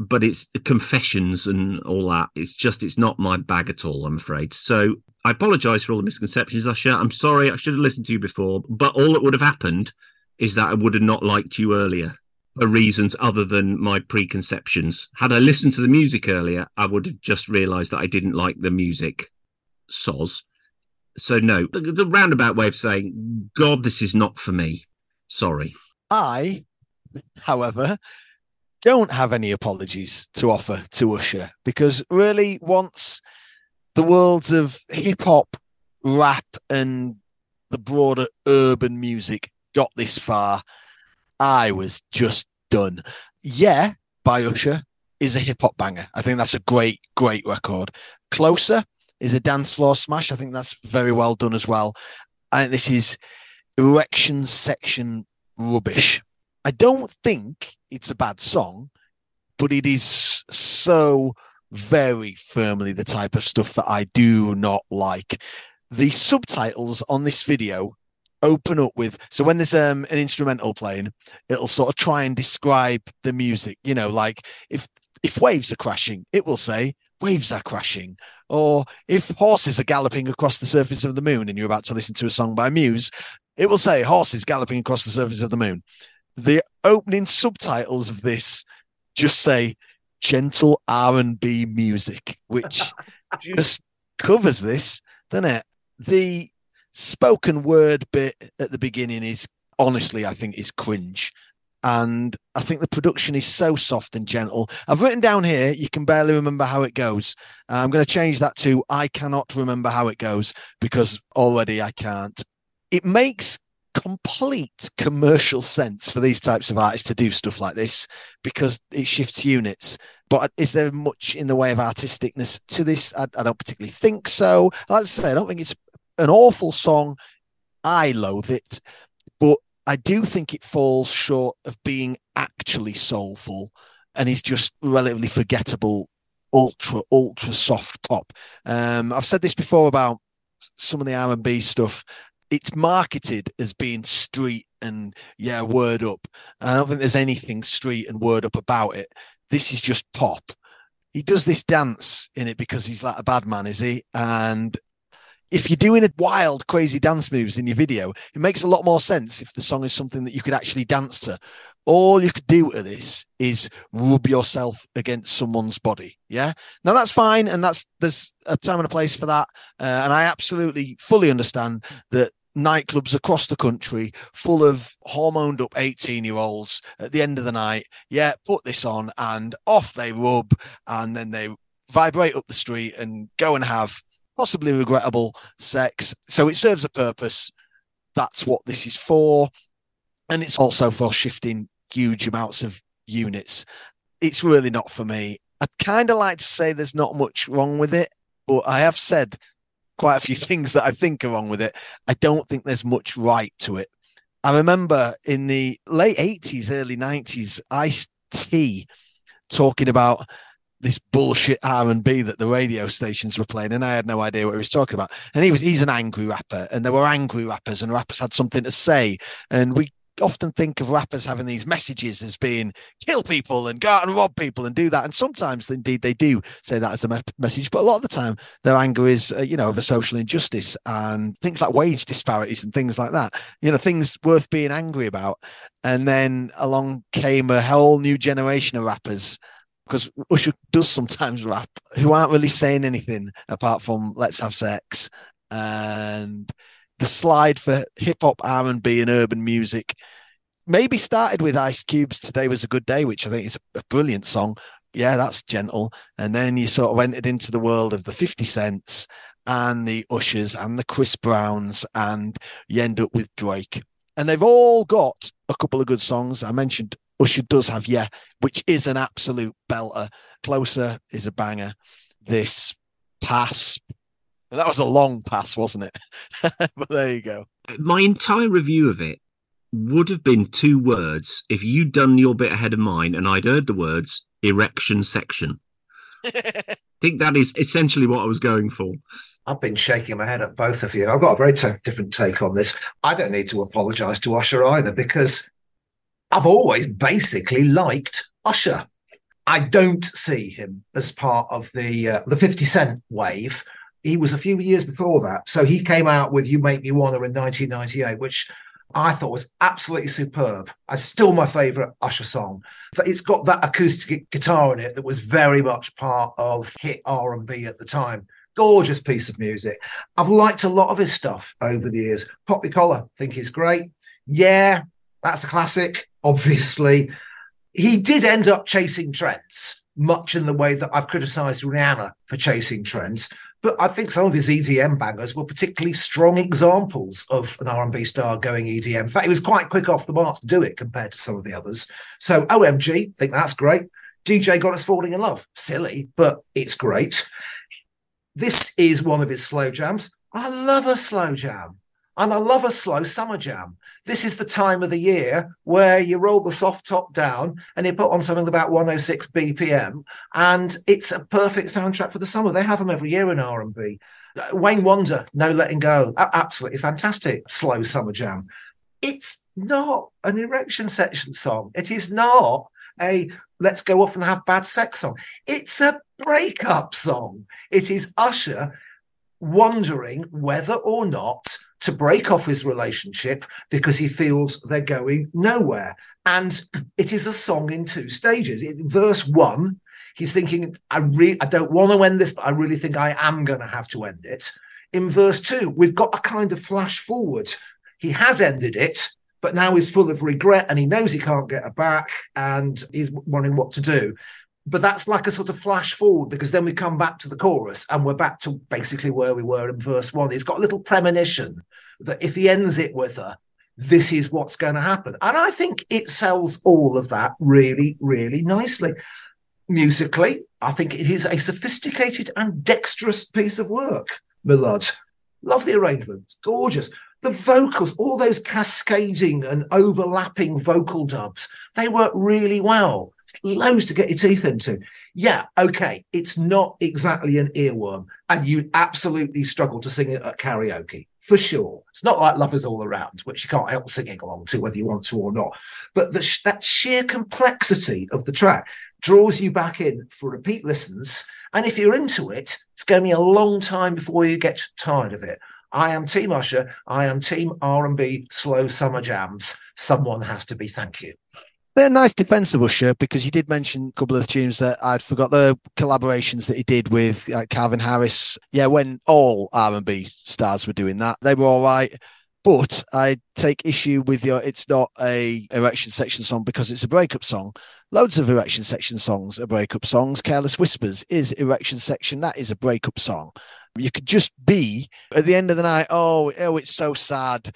but it's confessions and all that it's just it's not my bag at all i'm afraid. So i apologize for all the misconceptions usher. I'm sorry i should have listened to you before but all that would have happened is that i would have not liked you earlier for reasons other than my preconceptions. Had i listened to the music earlier i would have just realized that i didn't like the music soz. So no the, the roundabout way of saying god this is not for me sorry I, however, don't have any apologies to offer to Usher because really, once the worlds of hip hop, rap, and the broader urban music got this far, I was just done. Yeah, by Usher is a hip hop banger. I think that's a great, great record. Closer is a dance floor smash. I think that's very well done as well. And this is erection section rubbish. I don't think it's a bad song, but it is so very firmly the type of stuff that I do not like. The subtitles on this video open up with so when there's um, an instrumental playing, it'll sort of try and describe the music. You know, like if if waves are crashing, it will say waves are crashing. Or if horses are galloping across the surface of the moon and you're about to listen to a song by Muse, it will say horses galloping across the surface of the moon. The opening subtitles of this just say gentle R&B music, which just covers this, doesn't it? The spoken word bit at the beginning is honestly, I think, is cringe. And I think the production is so soft and gentle. I've written down here, you can barely remember how it goes. Uh, I'm going to change that to I cannot remember how it goes because already I can't. It makes complete commercial sense for these types of artists to do stuff like this because it shifts units. But is there much in the way of artisticness to this? I, I don't particularly think so. Like I say, I don't think it's an awful song. I loathe it, but I do think it falls short of being actually soulful and is just relatively forgettable, ultra, ultra soft pop. Um, I've said this before about some of the R&B stuff it's marketed as being street and yeah, word up. I don't think there's anything street and word up about it. This is just pop. He does this dance in it because he's like a bad man, is he? And if you're doing a wild, crazy dance moves in your video, it makes a lot more sense if the song is something that you could actually dance to. All you could do to this is rub yourself against someone's body. Yeah. Now that's fine. And that's, there's a time and a place for that. Uh, and I absolutely fully understand that nightclubs across the country full of hormoned up 18 year olds at the end of the night. Yeah, put this on and off they rub and then they vibrate up the street and go and have possibly regrettable sex. So it serves a purpose. That's what this is for. And it's also for shifting huge amounts of units. It's really not for me. I'd kind of like to say there's not much wrong with it, but I have said quite a few things that I think are wrong with it. I don't think there's much right to it. I remember in the late 80s, early 90s, Ice T talking about this bullshit R&B that the radio stations were playing and I had no idea what he was talking about. And he was he's an angry rapper and there were angry rappers and rappers had something to say and we often think of rappers having these messages as being kill people and go out and rob people and do that. And sometimes, indeed, they do say that as a me- message. But a lot of the time, their anger is, uh, you know, over social injustice and things like wage disparities and things like that. You know, things worth being angry about. And then along came a whole new generation of rappers because Usher does sometimes rap who aren't really saying anything apart from "Let's have sex" and the slide for hip hop, R and B, and urban music. Maybe started with Ice Cube's "Today Was a Good Day," which I think is a brilliant song. Yeah, that's gentle. And then you sort of entered into the world of the 50 Cents and the Ushers and the Chris Browns, and you end up with Drake. And they've all got a couple of good songs. I mentioned Usher does have Yeah, which is an absolute belter. Closer is a banger. This pass, that was a long pass, wasn't it? but there you go. My entire review of it would have been two words if you'd done your bit ahead of mine and I'd heard the words erection section. I think that is essentially what I was going for. I've been shaking my head at both of you. I've got a very t- different take on this. I don't need to apologise to Usher either because I've always basically liked Usher. I don't see him as part of the uh, the 50 Cent wave. He was a few years before that. So he came out with You Make Me Wanna in 1998, which I thought was absolutely superb. It's still my favourite Usher song. But it's got that acoustic guitar in it that was very much part of hit R&B at the time. Gorgeous piece of music. I've liked a lot of his stuff over the years. Pop Ya Collar, think he's great. Yeah, that's a classic, obviously. He did end up chasing trends, much in the way that I've criticised Rihanna for chasing trends. But I think some of his EDM bangers were particularly strong examples of an R&B star going EDM. In fact, he was quite quick off the mark to do it compared to some of the others. So OMG, think that's great. DJ got us falling in love. Silly, but it's great. This is one of his slow jams. I love a slow jam. And I love a slow summer jam. This is the time of the year where you roll the soft top down and you put on something about 106 BPM, and it's a perfect soundtrack for the summer. They have them every year in R&B. Wayne Wonder, No Letting Go, absolutely fantastic slow summer jam. It's not an erection section song. It is not a let's go off and have bad sex song. It's a breakup song. It is Usher wondering whether or not to break off his relationship because he feels they're going nowhere. And it is a song in two stages. In verse one, he's thinking, I really I don't want to end this, but I really think I am going to have to end it. In verse two, we've got a kind of flash forward. He has ended it, but now he's full of regret and he knows he can't get her back and he's wondering what to do but that's like a sort of flash forward because then we come back to the chorus and we're back to basically where we were in verse one. He's got a little premonition that if he ends it with her, this is what's going to happen. And I think it sells all of that really, really nicely. Musically, I think it is a sophisticated and dexterous piece of work, Milad. Love the arrangement, gorgeous. The vocals, all those cascading and overlapping vocal dubs, they work really well It's loads to get your teeth into. Yeah, okay, it's not exactly an earworm, and you absolutely struggle to sing it at karaoke for sure. It's not like Love Is All Around, which you can't help singing along to whether you want to or not. But the, that sheer complexity of the track draws you back in for repeat listens, and if you're into it, it's going to be a long time before you get tired of it. I am Team Usher. I am Team R&B slow summer jams. Someone has to be. Thank you. A nice defensive Usher because you did mention a couple of tunes that I'd forgot the collaborations that he did with Calvin Harris. Yeah, when all R and B stars were doing that, they were all right. But I take issue with your it's not a erection section song because it's a breakup song. Loads of erection section songs are breakup songs. Careless Whispers is erection section. That is a breakup song. You could just be at the end of the night, oh, oh, it's so sad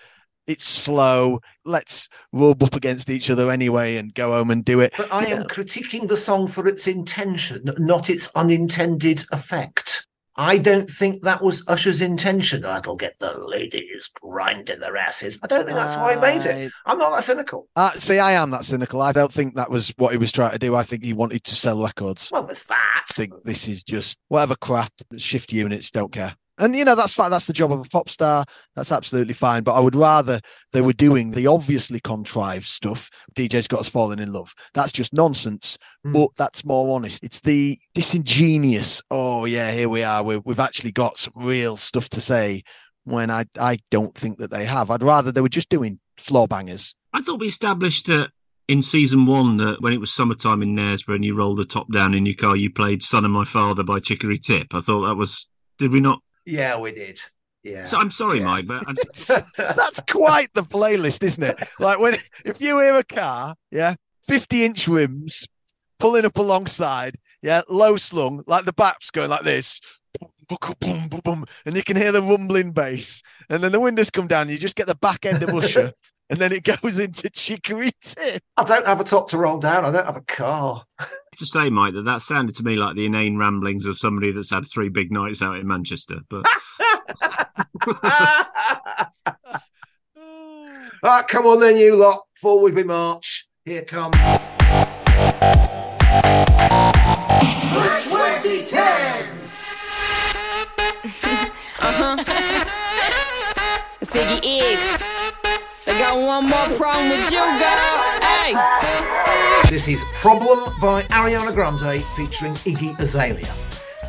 it's slow. Let's rub up against each other anyway and go home and do it. But I am critiquing the song for its intention, not its unintended effect. I don't think that was Usher's intention. That'll get the ladies grinding their asses. I don't think that's why he made it. I'm not that cynical. Uh, see, I am that cynical. I don't think that was what he was trying to do. I think he wanted to sell records. Well, there's that. I think this is just whatever crap, shift units, don't care. And you know that's fine. That's the job of a pop star. That's absolutely fine. But I would rather they were doing the obviously contrived stuff. DJ's got us falling in love. That's just nonsense. Mm. But that's more honest. It's the disingenuous. Oh yeah, here we are. we we've actually got some real stuff to say. When I I don't think that they have. I'd rather they were just doing floor bangers. I thought we established that in season one that when it was summertime in Knaresborough and you rolled the top down in your car, you played "Son of My Father" by Chicory Tip. I thought that was. Did we not? Yeah, we did. Yeah. So I'm sorry, Yeah. Mike, but I'm, That's quite the playlist, isn't it? Like when if you hear a car, yeah, 50 inch rims pulling up alongside, yeah, low slung, like the baps going like this. Boom, boom, boom, boom, boom, and you can hear the rumbling bass, and then the windows come down. You just get the back end of Usher, and then it goes into Chicory Tip. I don't have a top to roll down. I don't have a car. to say, Mike, that that sounded to me like the inane ramblings of somebody that's had three big nights out in Manchester. But Ah, come on then, you lot. Forward we march. Here come. 2010s. It's Iggy Iggs. I got one more problem with you, girl. Hey. This is Problem by Ariana Grande featuring Iggy Azalea.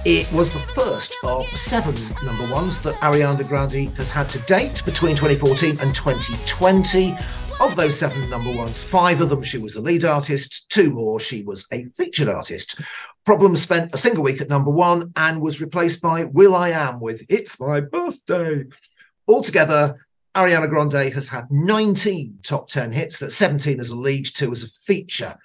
It was the first of seven number ones that Ariana Grande has had to date between 2014 and 2020. Of those seven number ones, five of them she was the lead artist, two more she was a featured artist. Problem spent a single week at number one and was replaced by will.i.am with It's My Birthday. Altogether, Ariana Grande has had 19 top 10 hits, that's 17 as a lead, two as a feature.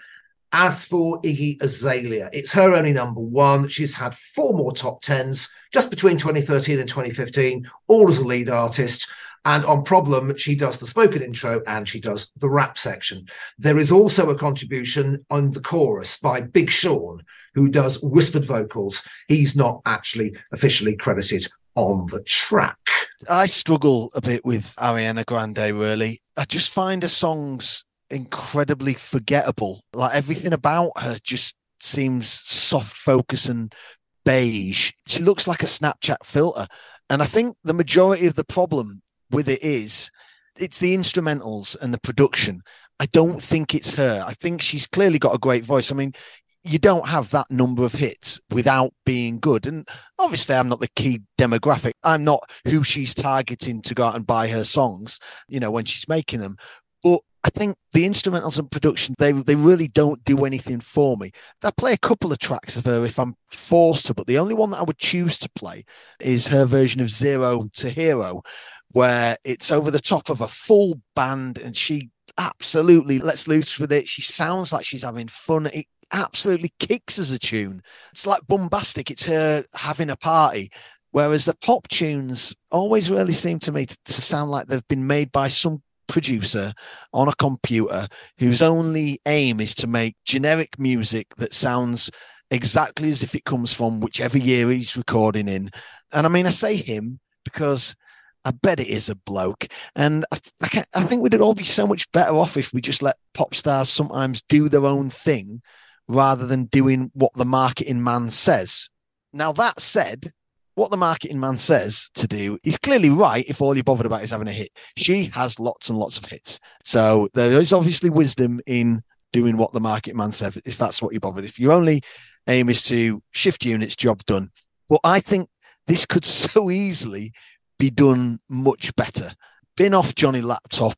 As for Iggy Azalea, it's her only number one. She's had four more top 10s just between 2013 and 2015, all as a lead artist. And on Problem, she does the spoken intro and she does the rap section. There is also a contribution on the chorus by Big Sean, who does whispered vocals. He's not actually officially credited on the track. I struggle a bit with Ariana Grande, really. I just find her songs incredibly forgettable. Like everything about her just seems soft focus and beige. She looks like a Snapchat filter. And I think the majority of the problem with it is it's the instrumentals and the production. I don't think it's her. I think she's clearly got a great voice. I mean, you don't have that number of hits without being good. And obviously, I'm not the key demographic. I'm not who she's targeting to go out and buy her songs, you know, when she's making them. But I think the instrumentals and production, they they really don't do anything for me. I play a couple of tracks of her if I'm forced to, but the only one that I would choose to play is her version of Zero to Hero, where it's over the top of a full band and she absolutely lets loose with it. She sounds like she's having fun. It absolutely kicks as a tune. It's like bombastic. It's her having a party. Whereas the pop tunes always really seem to me to, to sound like they've been made by some producer on a computer whose only aim is to make generic music that sounds exactly as if it comes from whichever year he's recording in. And I mean, I say him because I bet it is a bloke. And I, I think we'd all be so much better off if we just let pop stars sometimes do their own thing rather than doing what the marketing man says. Now, that said, what the marketing man says to do, he's clearly right if all you're bothered about is having a hit. She has lots and lots of hits. So there is obviously wisdom in doing what the market man said, if that's what you're bothered. If your only aim is to shift units, job done. But I think this could so easily be done much better. Bin off Johnny Laptop.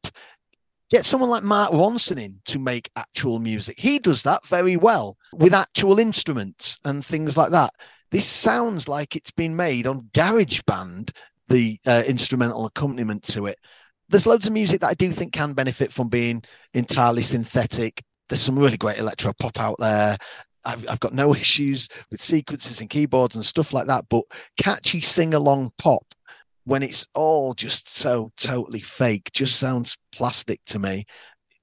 Get someone like Mark Ronson in to make actual music. He does that very well with actual instruments and things like that. This sounds like it's been made on GarageBand, the uh, instrumental accompaniment to it. There's loads of music that I do think can benefit from being entirely synthetic. There's some really great electro pop out there. I've, I've got no issues with sequences and keyboards and stuff like that, but catchy sing along pop when it's all just so totally fake just sounds plastic to me.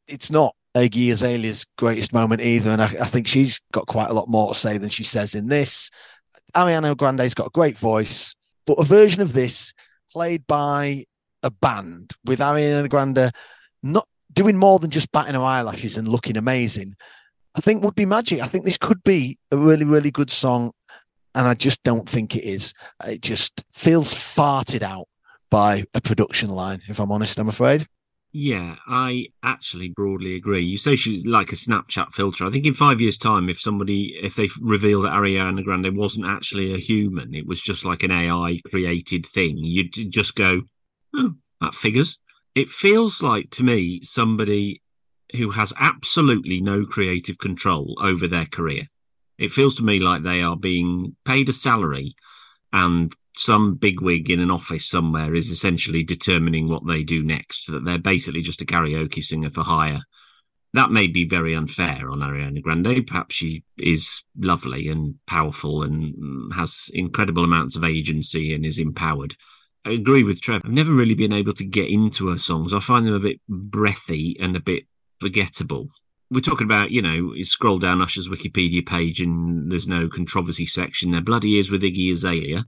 It's not Iggy Azalea's greatest moment either, and I, I think she's got quite a lot more to say than she says in this. Ariana Grande's got a great voice, but a version of this played by a band with Ariana Grande not doing more than just batting her eyelashes and looking amazing, I think would be magic. I think this could be a really, really good song. and I just don't think it is. It just feels farted out by a production line, if I'm honest, I'm afraid. Yeah, I actually broadly agree. You say she's like a Snapchat filter. I think in five years' time, if somebody, if they reveal that Ariana Grande wasn't actually a human, it was just like an AI created thing, you'd just go, oh, that figures. It feels like to me somebody who has absolutely no creative control over their career. It feels to me like they are being paid a salary and some bigwig in an office somewhere is essentially determining what they do next. That they're basically just a karaoke singer for hire. That may be very unfair on Ariana Grande. Perhaps she is lovely and powerful and has incredible amounts of agency and is empowered. I agree with Trev. I've never really been able to get into her songs. I find them a bit breathy and a bit forgettable. We're talking about, you know, you scroll down Usher's Wikipedia page and there's no controversy section. There bloody is with Iggy Azalea.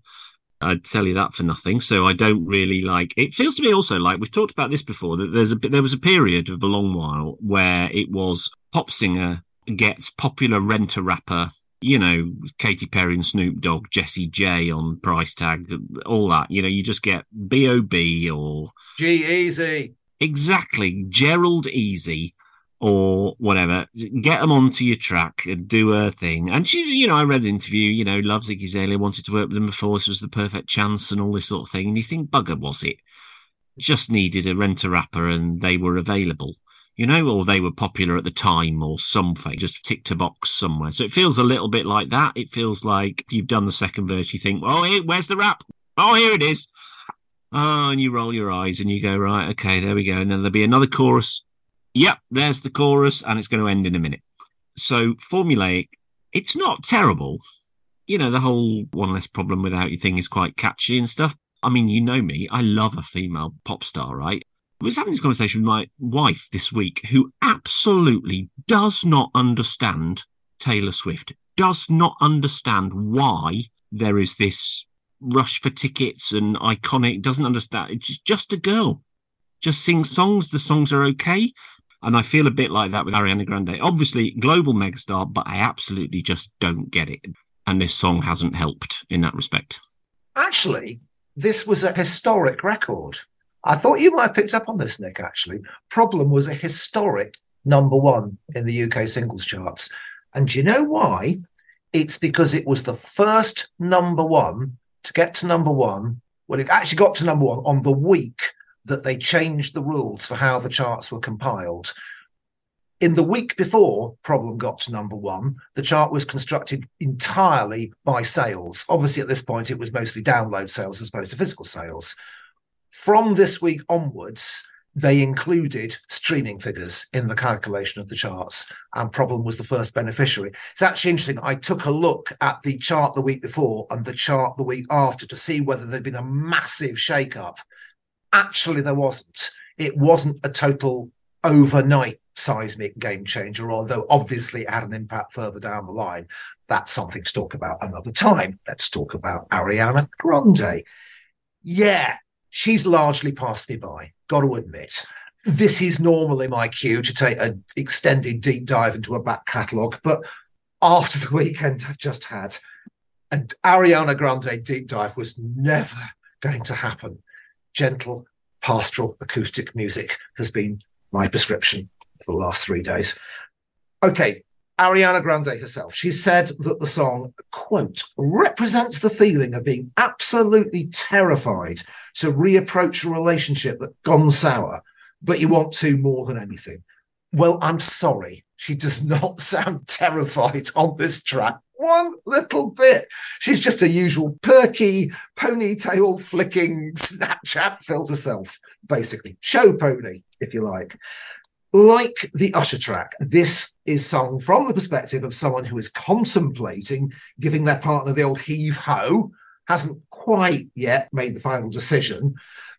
I'd tell you that for nothing. So I don't really like. It feels to me also like we've talked about this before that there's a there was a period of a long while where it was pop singer gets popular renter rapper. You know, Katy Perry and Snoop Dogg, Jessie J on price tag, all that. You know, you just get B.O.B. or G-Eazy. Exactly. Gerald Easy or whatever, get them onto your track and do her thing. And she, you know, I read an interview, you know, loves Iggy Azalea, wanted to work with them before, this was the perfect chance and all this sort of thing. And you think, bugger, was it? Just needed a renter rapper and they were available, you know, or they were popular at the time or something, just ticked a box somewhere. So it feels a little bit like that. It feels like you've done the second verse, you think, oh, here, where's the rap? Oh, here it is. Oh, and you roll your eyes and you go, right, okay, there we go. And then there'll be another chorus yep, there's the chorus, and it's going to end in a minute. So formulaic, it's not terrible. You know, the whole one less problem without you thing is quite catchy and stuff. I mean, you know me, I love a female pop star, right? I was having this conversation with my wife this week who absolutely does not understand Taylor Swift, does not understand why there is this rush for tickets and iconic, doesn't understand. It's just a girl. Just sings songs. The songs are okay. And I feel a bit like that with Ariana Grande. Obviously, global megastar, but I absolutely just don't get it. And this song hasn't helped in that respect. Actually, this was a historic record. I thought you might have picked up on this, Nick, actually. Problem was a historic number one in the UK singles charts. And do you know why? It's because it was the first number one to get to number one. Well, it actually got to number one on the week that they changed the rules for how the charts were compiled. In the week before Problem got to number one, the chart was constructed entirely by sales. Obviously, at this point, it was mostly download sales as opposed to physical sales. From this week onwards, they included streaming figures in the calculation of the charts, and Problem was the first beneficiary. It's actually interesting. I took a look at the chart the week before and the chart the week after to see whether there'd been a massive shake-up Actually, there wasn't. It wasn't a total overnight seismic game changer, although obviously it had an impact further down the line. That's something to talk about another time. Let's talk about Ariana Grande. Yeah, she's largely passed me by, got to admit. This is normally my cue to take an extended deep dive into a back catalogue, but after the weekend I've just had, an Ariana Grande deep dive was never going to happen gentle pastoral acoustic music has been my prescription for the last three days. Okay, Ariana Grande herself, she said that the song, quote, represents the feeling of being absolutely terrified to reapproach a relationship that gone sour, but you want to more than anything. Well, I'm sorry. She does not sound terrified on this track one little bit. She's just a usual perky, ponytail flicking Snapchat filter self, basically. Show pony, if you like. Like the Usher track, this is sung from the perspective of someone who is contemplating giving their partner the old heave ho, hasn't quite yet made the final decision.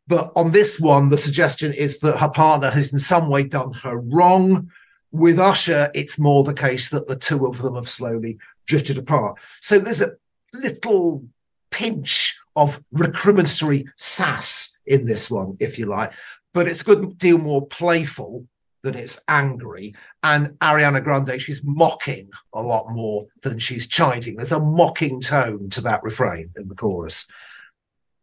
But on this one, the suggestion is that her partner has in some way done her wrong. With Usher, it's more the case that the two of them have slowly drifted apart. So there's a little pinch of recriminatory sass in this one, if you like, but it's a good deal more playful than it's angry. And Ariana Grande, she's mocking a lot more than she's chiding. There's a mocking tone to that refrain in the chorus.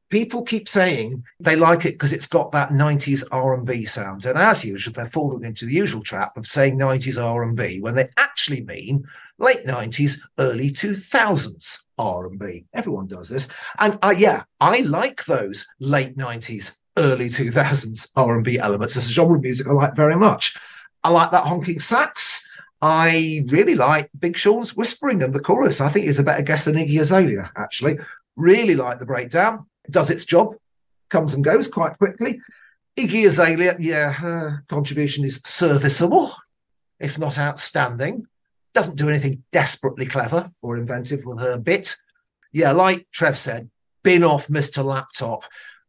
People keep saying they like it because it's got that 90s R&B sound. And as usual, they're falling into the usual trap of saying 90s R&B when they actually mean late 90s, early 2000s R&B. Everyone does this. And uh, yeah, I like those late 90s, early 2000s R&B elements. It's a genre of music I like very much. I like that honking sax. I really like Big Sean's whispering and the chorus. I think he's a better guest than Iggy Azalea, actually. Really like the breakdown does its job, comes and goes quite quickly. Iggy Azalea, yeah, her contribution is serviceable, if not outstanding. Doesn't do anything desperately clever or inventive with her bit. Yeah, like Trev said, bin off Mr. Laptop.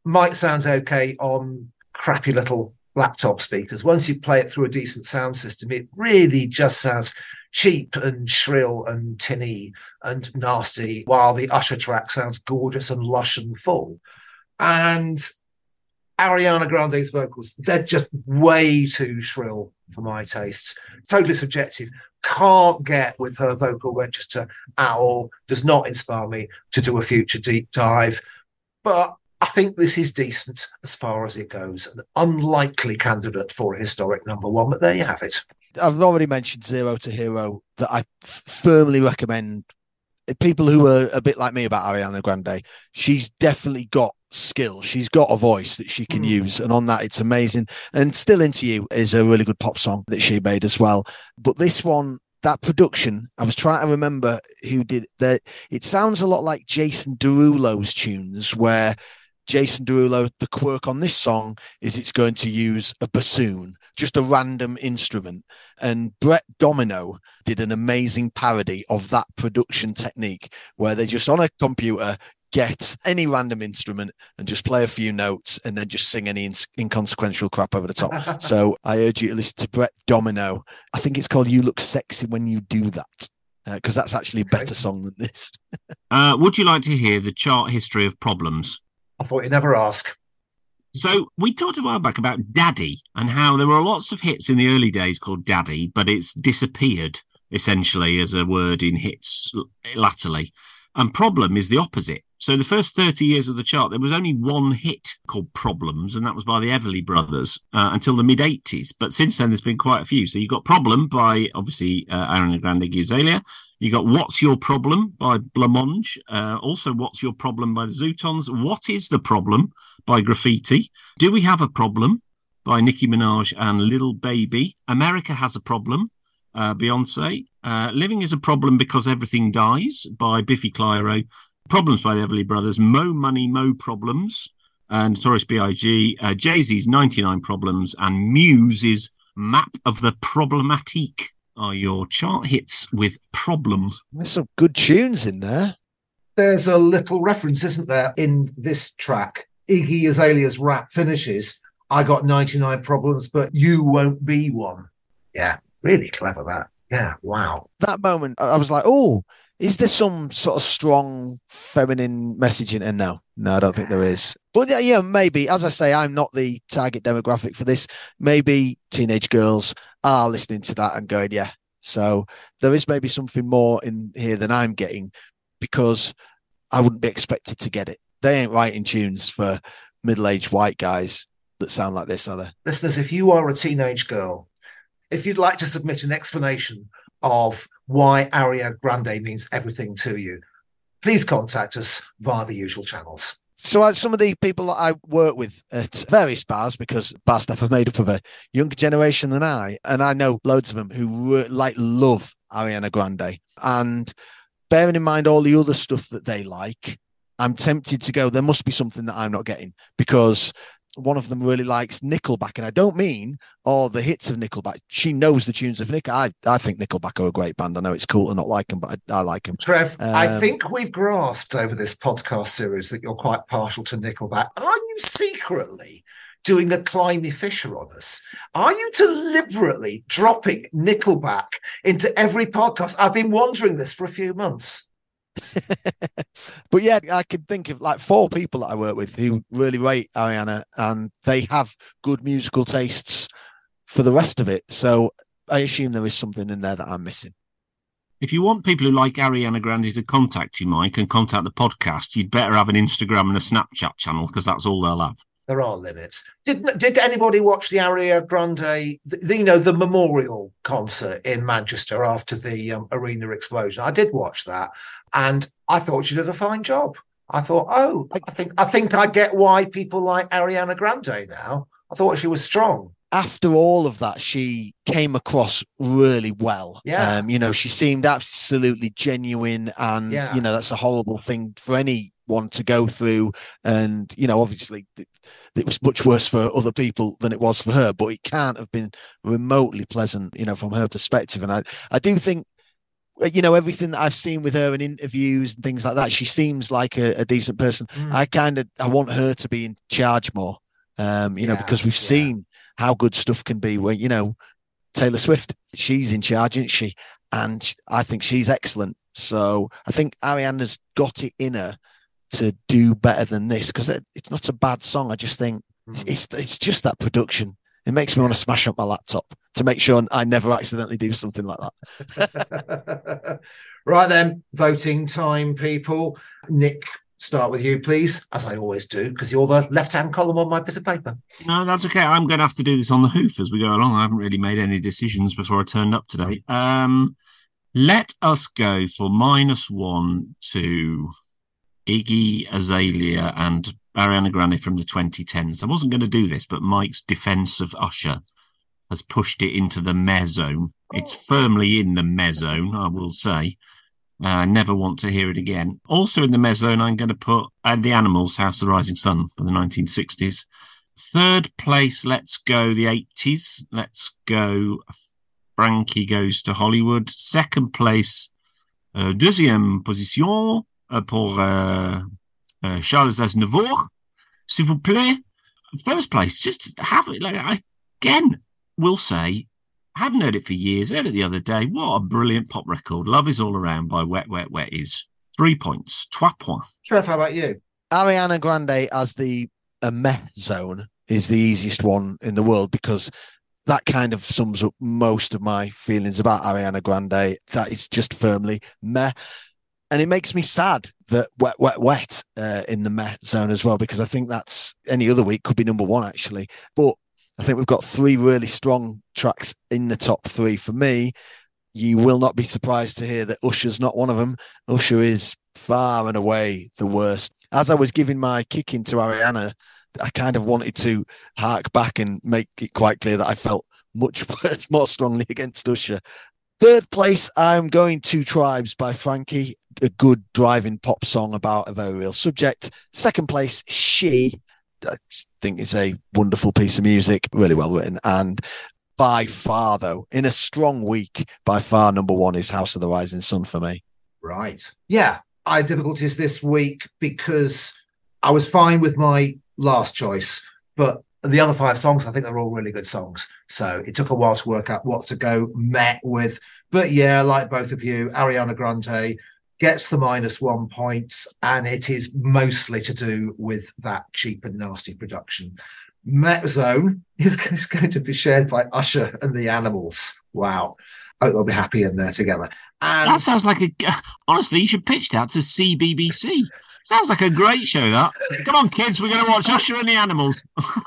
Might sound okay on crappy little laptop speakers. Once you play it through a decent sound system, it really just sounds cheap and shrill and tinny and nasty, while the Usher track sounds gorgeous and lush and full. And Ariana Grande's vocals, they're just way too shrill for my tastes. Totally subjective. Can't get with her vocal register at all. Does not inspire me to do a future deep dive. But I think this is decent as far as it goes. An unlikely candidate for a historic number one, but there you have it. I've already mentioned Zero to Hero that I firmly recommend people who are a bit like me about Ariana Grande. She's definitely got skill. She's got a voice that she can mm. use, and on that, it's amazing. And Still Into You is a really good pop song that she made as well. But this one, that production, I was trying to remember who did that. It sounds a lot like Jason Derulo's tunes, where Jason Derulo, the quirk on this song is it's going to use a bassoon, just a random instrument. And Brett Domino did an amazing parody of that production technique where they just on a computer get any random instrument and just play a few notes and then just sing any inconsequential crap over the top. so I urge you to listen to Brett Domino. I think it's called You Look Sexy When You Do That because uh, that's actually a better song than this. uh, would you like to hear the chart history of problems? I thought you'd never ask. So we talked a while back about Daddy and how there were lots of hits in the early days called Daddy, but it's disappeared essentially as a word in hits latterly. And problem is the opposite. So the first 30 years of the chart, there was only one hit called Problems, and that was by the Everly Brothers uh, until the mid 80s. But since then, there's been quite a few. So you've got Problem by obviously uh, Ariana Grande Azalea. You got What's Your Problem by Blancmange. Uh, also, What's Your Problem by the Zutons. What is the Problem by Graffiti. Do We Have a Problem by Nicki Minaj and Lil Baby. America Has a Problem, uh, Beyonce. Uh, Living is a Problem Because Everything Dies by Biffy Clyro. Problems by the Everly Brothers. Mo Money, Mo Problems. And Notorious B.I.G. Uh, Jay Z's 99 Problems. And Muse's Map of the Problematique are your chart hits with problems. There's some good tunes in there. There's a little reference, isn't there, in this track Iggy Azalea's rap finishes, I got 99 problems, but you won't be one. Yeah, really clever that. Yeah, wow. That moment, I was like, oh, is there some sort of strong feminine messaging? And no, no, I don't think there is. But yeah, yeah, maybe. As I say, I'm not the target demographic for this. Maybe teenage girls are listening to that and going, yeah. So there is maybe something more in here than I'm getting because I wouldn't be expected to get it they ain't writing tunes for middle-aged white guys that sound like this, are they? Listeners, if you are a teenage girl, if you'd like to submit an explanation of why Aria Grande means everything to you, please contact us via the usual channels. So uh, some of the people that I work with at various bars, because bar staff are made up of a younger generation than I, and I know loads of them who re- like love Ariana Grande. And bearing in mind all the other stuff that they like, I'm tempted to go, there must be something that I'm not getting because one of them really likes Nickelback. And I don't mean all the hits of Nickelback. She knows the tunes of Nick. I, I think Nickelback are a great band. I know it's cool to not like them, but I, I like them. Trev, um, I think we've grasped over this podcast series that you're quite partial to Nickelback. Are you secretly doing a Climie Fisher on us? Are you deliberately dropping Nickelback into every podcast? I've been wondering this for a few months. but yeah, I can think of like four people that I work with who really rate Ariana and they have good musical tastes for the rest of it. So I assume there is something in there that I'm missing. If you want people who like Ariana Grande to contact you, Mike, and contact the podcast, you'd better have an Instagram and a Snapchat channel because that's all they'll have. There are limits. Did Did anybody watch the Ariana Grande, the, you know, the memorial concert in Manchester after the um, arena explosion? I did watch that, and I thought she did a fine job. I thought, oh, I think I think I get why people like Ariana Grande now. I thought she was strong after all of that, she came across really well. Yeah. Um, you know, she seemed absolutely genuine. And, Yeah. you know, that's a horrible thing for anyone to go through. And, you know, obviously it, it was much worse for other people than it was for her, but it can't have been remotely pleasant, you know, from her perspective. And I, I do think, uh, you know, everything that I've seen with her in interviews and things like that, she seems like a, a decent person. Mm. I kind of, I want her to be in charge more. Um, you know, because we've yeah. seen how good stuff can be where, you know, Taylor Swift, she's in charge, isn't she? And I think she's excellent. So I think Ariana's got it in her to do better than this because it, it's not a bad song. I just think it's, it's it's just that production. It makes me want to smash up my laptop to make sure I never accidentally do something like that. right then, voting time, people. Nick, start with you, please, as I always do, because you're the left hand column on my bit of paper. No, that's okay. I'm going to have to do this on the hoof as we go along. I haven't really made any decisions before I turned up today. Um, let us go for minus one to Iggy Azalea and Ariana Grande from the 2010s. I wasn't going to do this, but Mike's defense of Usher has pushed it into the meh zone. It's firmly in the meh zone, I will say. I never want to hear it again. Also in the meh zone, I'm going to put uh, The Animals, House of the Rising Sun from the 1960s. Third place, let's go the 80s. Let's go Frankie Goes to Hollywood. Second place, euh, deuxième position Euh, pour euh, euh, Charles Aznavour. S'il vous plaît. First place, just have it. Like I again will say, I haven't heard it for years. Heard it the other day. What a brilliant pop record. Love is all around by Wet Wet Wet is three points. Trois points. Trev, how about you? Ariana Grande as the a meh zone is the easiest one in the world because that kind of sums up most of my feelings about Ariana Grande. That is just firmly meh. And it makes me sad that wet, wet, wet uh, in the meh zone as well, because I think that's any other week could be number one actually. But I think we've got three really strong tracks in the top three for me. You will not be surprised to hear that Usher's not one of them. Usher is far and away the worst. As I was giving my kick into Ariana, I kind of wanted to hark back and make it quite clear that I felt much more strongly against Usher. Third place, I'm going to Tribes by Frankie, a good driving pop song about a very real subject. Second place, She, I think it's a wonderful piece of music, really well written. And by far, though, in a strong week, by far number one is House of the Rising Sun for me. Right. Yeah, I had difficulties this week because I was fine with my last choice, but the other five songs, I think they're all really good songs. So it took a while to work out what to go met with. But yeah, like both of you, Ariana Grande gets the minus one points, and it is mostly to do with that cheap and nasty production. Meh Zone is, is going to be shared by Usher and the Animals. Wow. I hope they'll be happy in there together. And That sounds like a. Honestly, you should pitch that to CBBC. Sounds like a great show. That. Come on, kids, we're going to watch Usher and the Animals.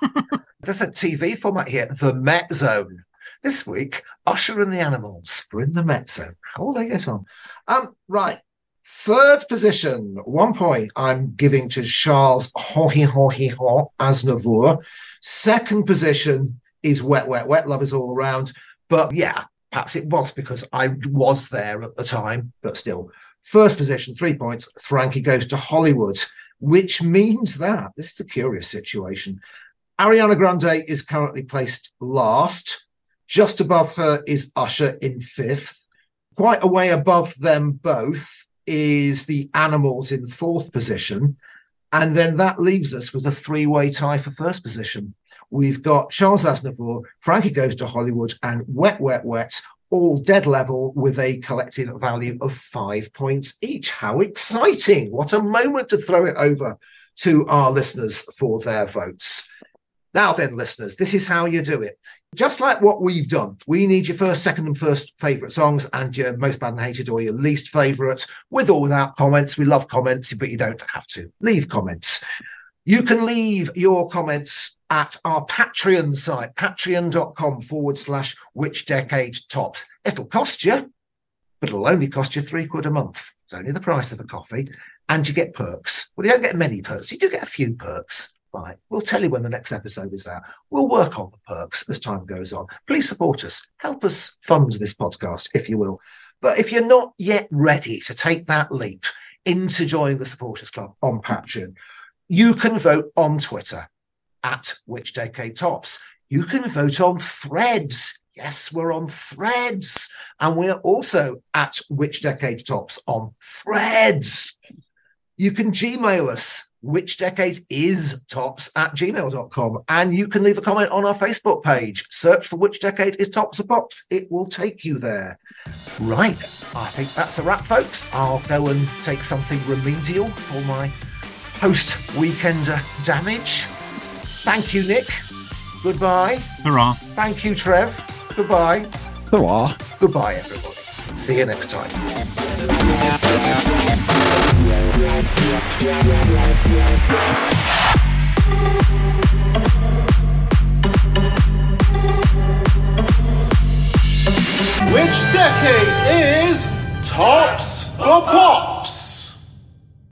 There's a TV format here, the Meh Zone. This week, Usher and the Animals are in the Meh Zone. How will they get on? Um, right. Third position, one point I'm giving to Charles Hohi Hohi Ho Aznavour. Second position is Wet Wet Wet. Love is all around. But yeah, perhaps it was because I was there at the time, but still. First position, three points. Frankie goes to Hollywood, which means that this is a curious situation. Ariana Grande is currently placed last. Just above her is Usher in fifth. Quite a way above them both is the Animals in fourth position. And then that leaves us with a three way tie for first position. We've got Charles Aznavour, Frankie Goes to Hollywood, and Wet, Wet, Wet, all dead level with a collective value of five points each. How exciting! What a moment to throw it over to our listeners for their votes. Now, then, listeners, this is how you do it. Just like what we've done, we need your first, second, and first favourite songs and your most bad and hated or your least favourite, with or without comments. We love comments, but you don't have to. Leave comments. You can leave your comments at our Patreon site, patreon.com forward slash which decade tops. It'll cost you, but it'll only cost you three quid a month. It's only the price of a coffee. And you get perks. Well, you don't get many perks. You do get a few perks. Right. We'll tell you when the next episode is out. We'll work on the perks as time goes on. Please support us. Help us fund this podcast, if you will. But if you're not yet ready to take that leap into joining the Supporters Club on Patreon, you can vote on Twitter at Which Decade Tops. You can vote on threads. Yes, we're on threads. And we're also at Which Decade Tops on threads. You can Gmail us, which decade is tops at gmail.com. And you can leave a comment on our Facebook page. Search for which decade is tops or pops. It will take you there. Right. I think that's a wrap, folks. I'll go and take something remedial for my post weekend damage. Thank you, Nick. Goodbye. Hurrah. Thank you, Trev. Goodbye. There are. Goodbye, everybody. See you next time. Which decade is Tops for Pops?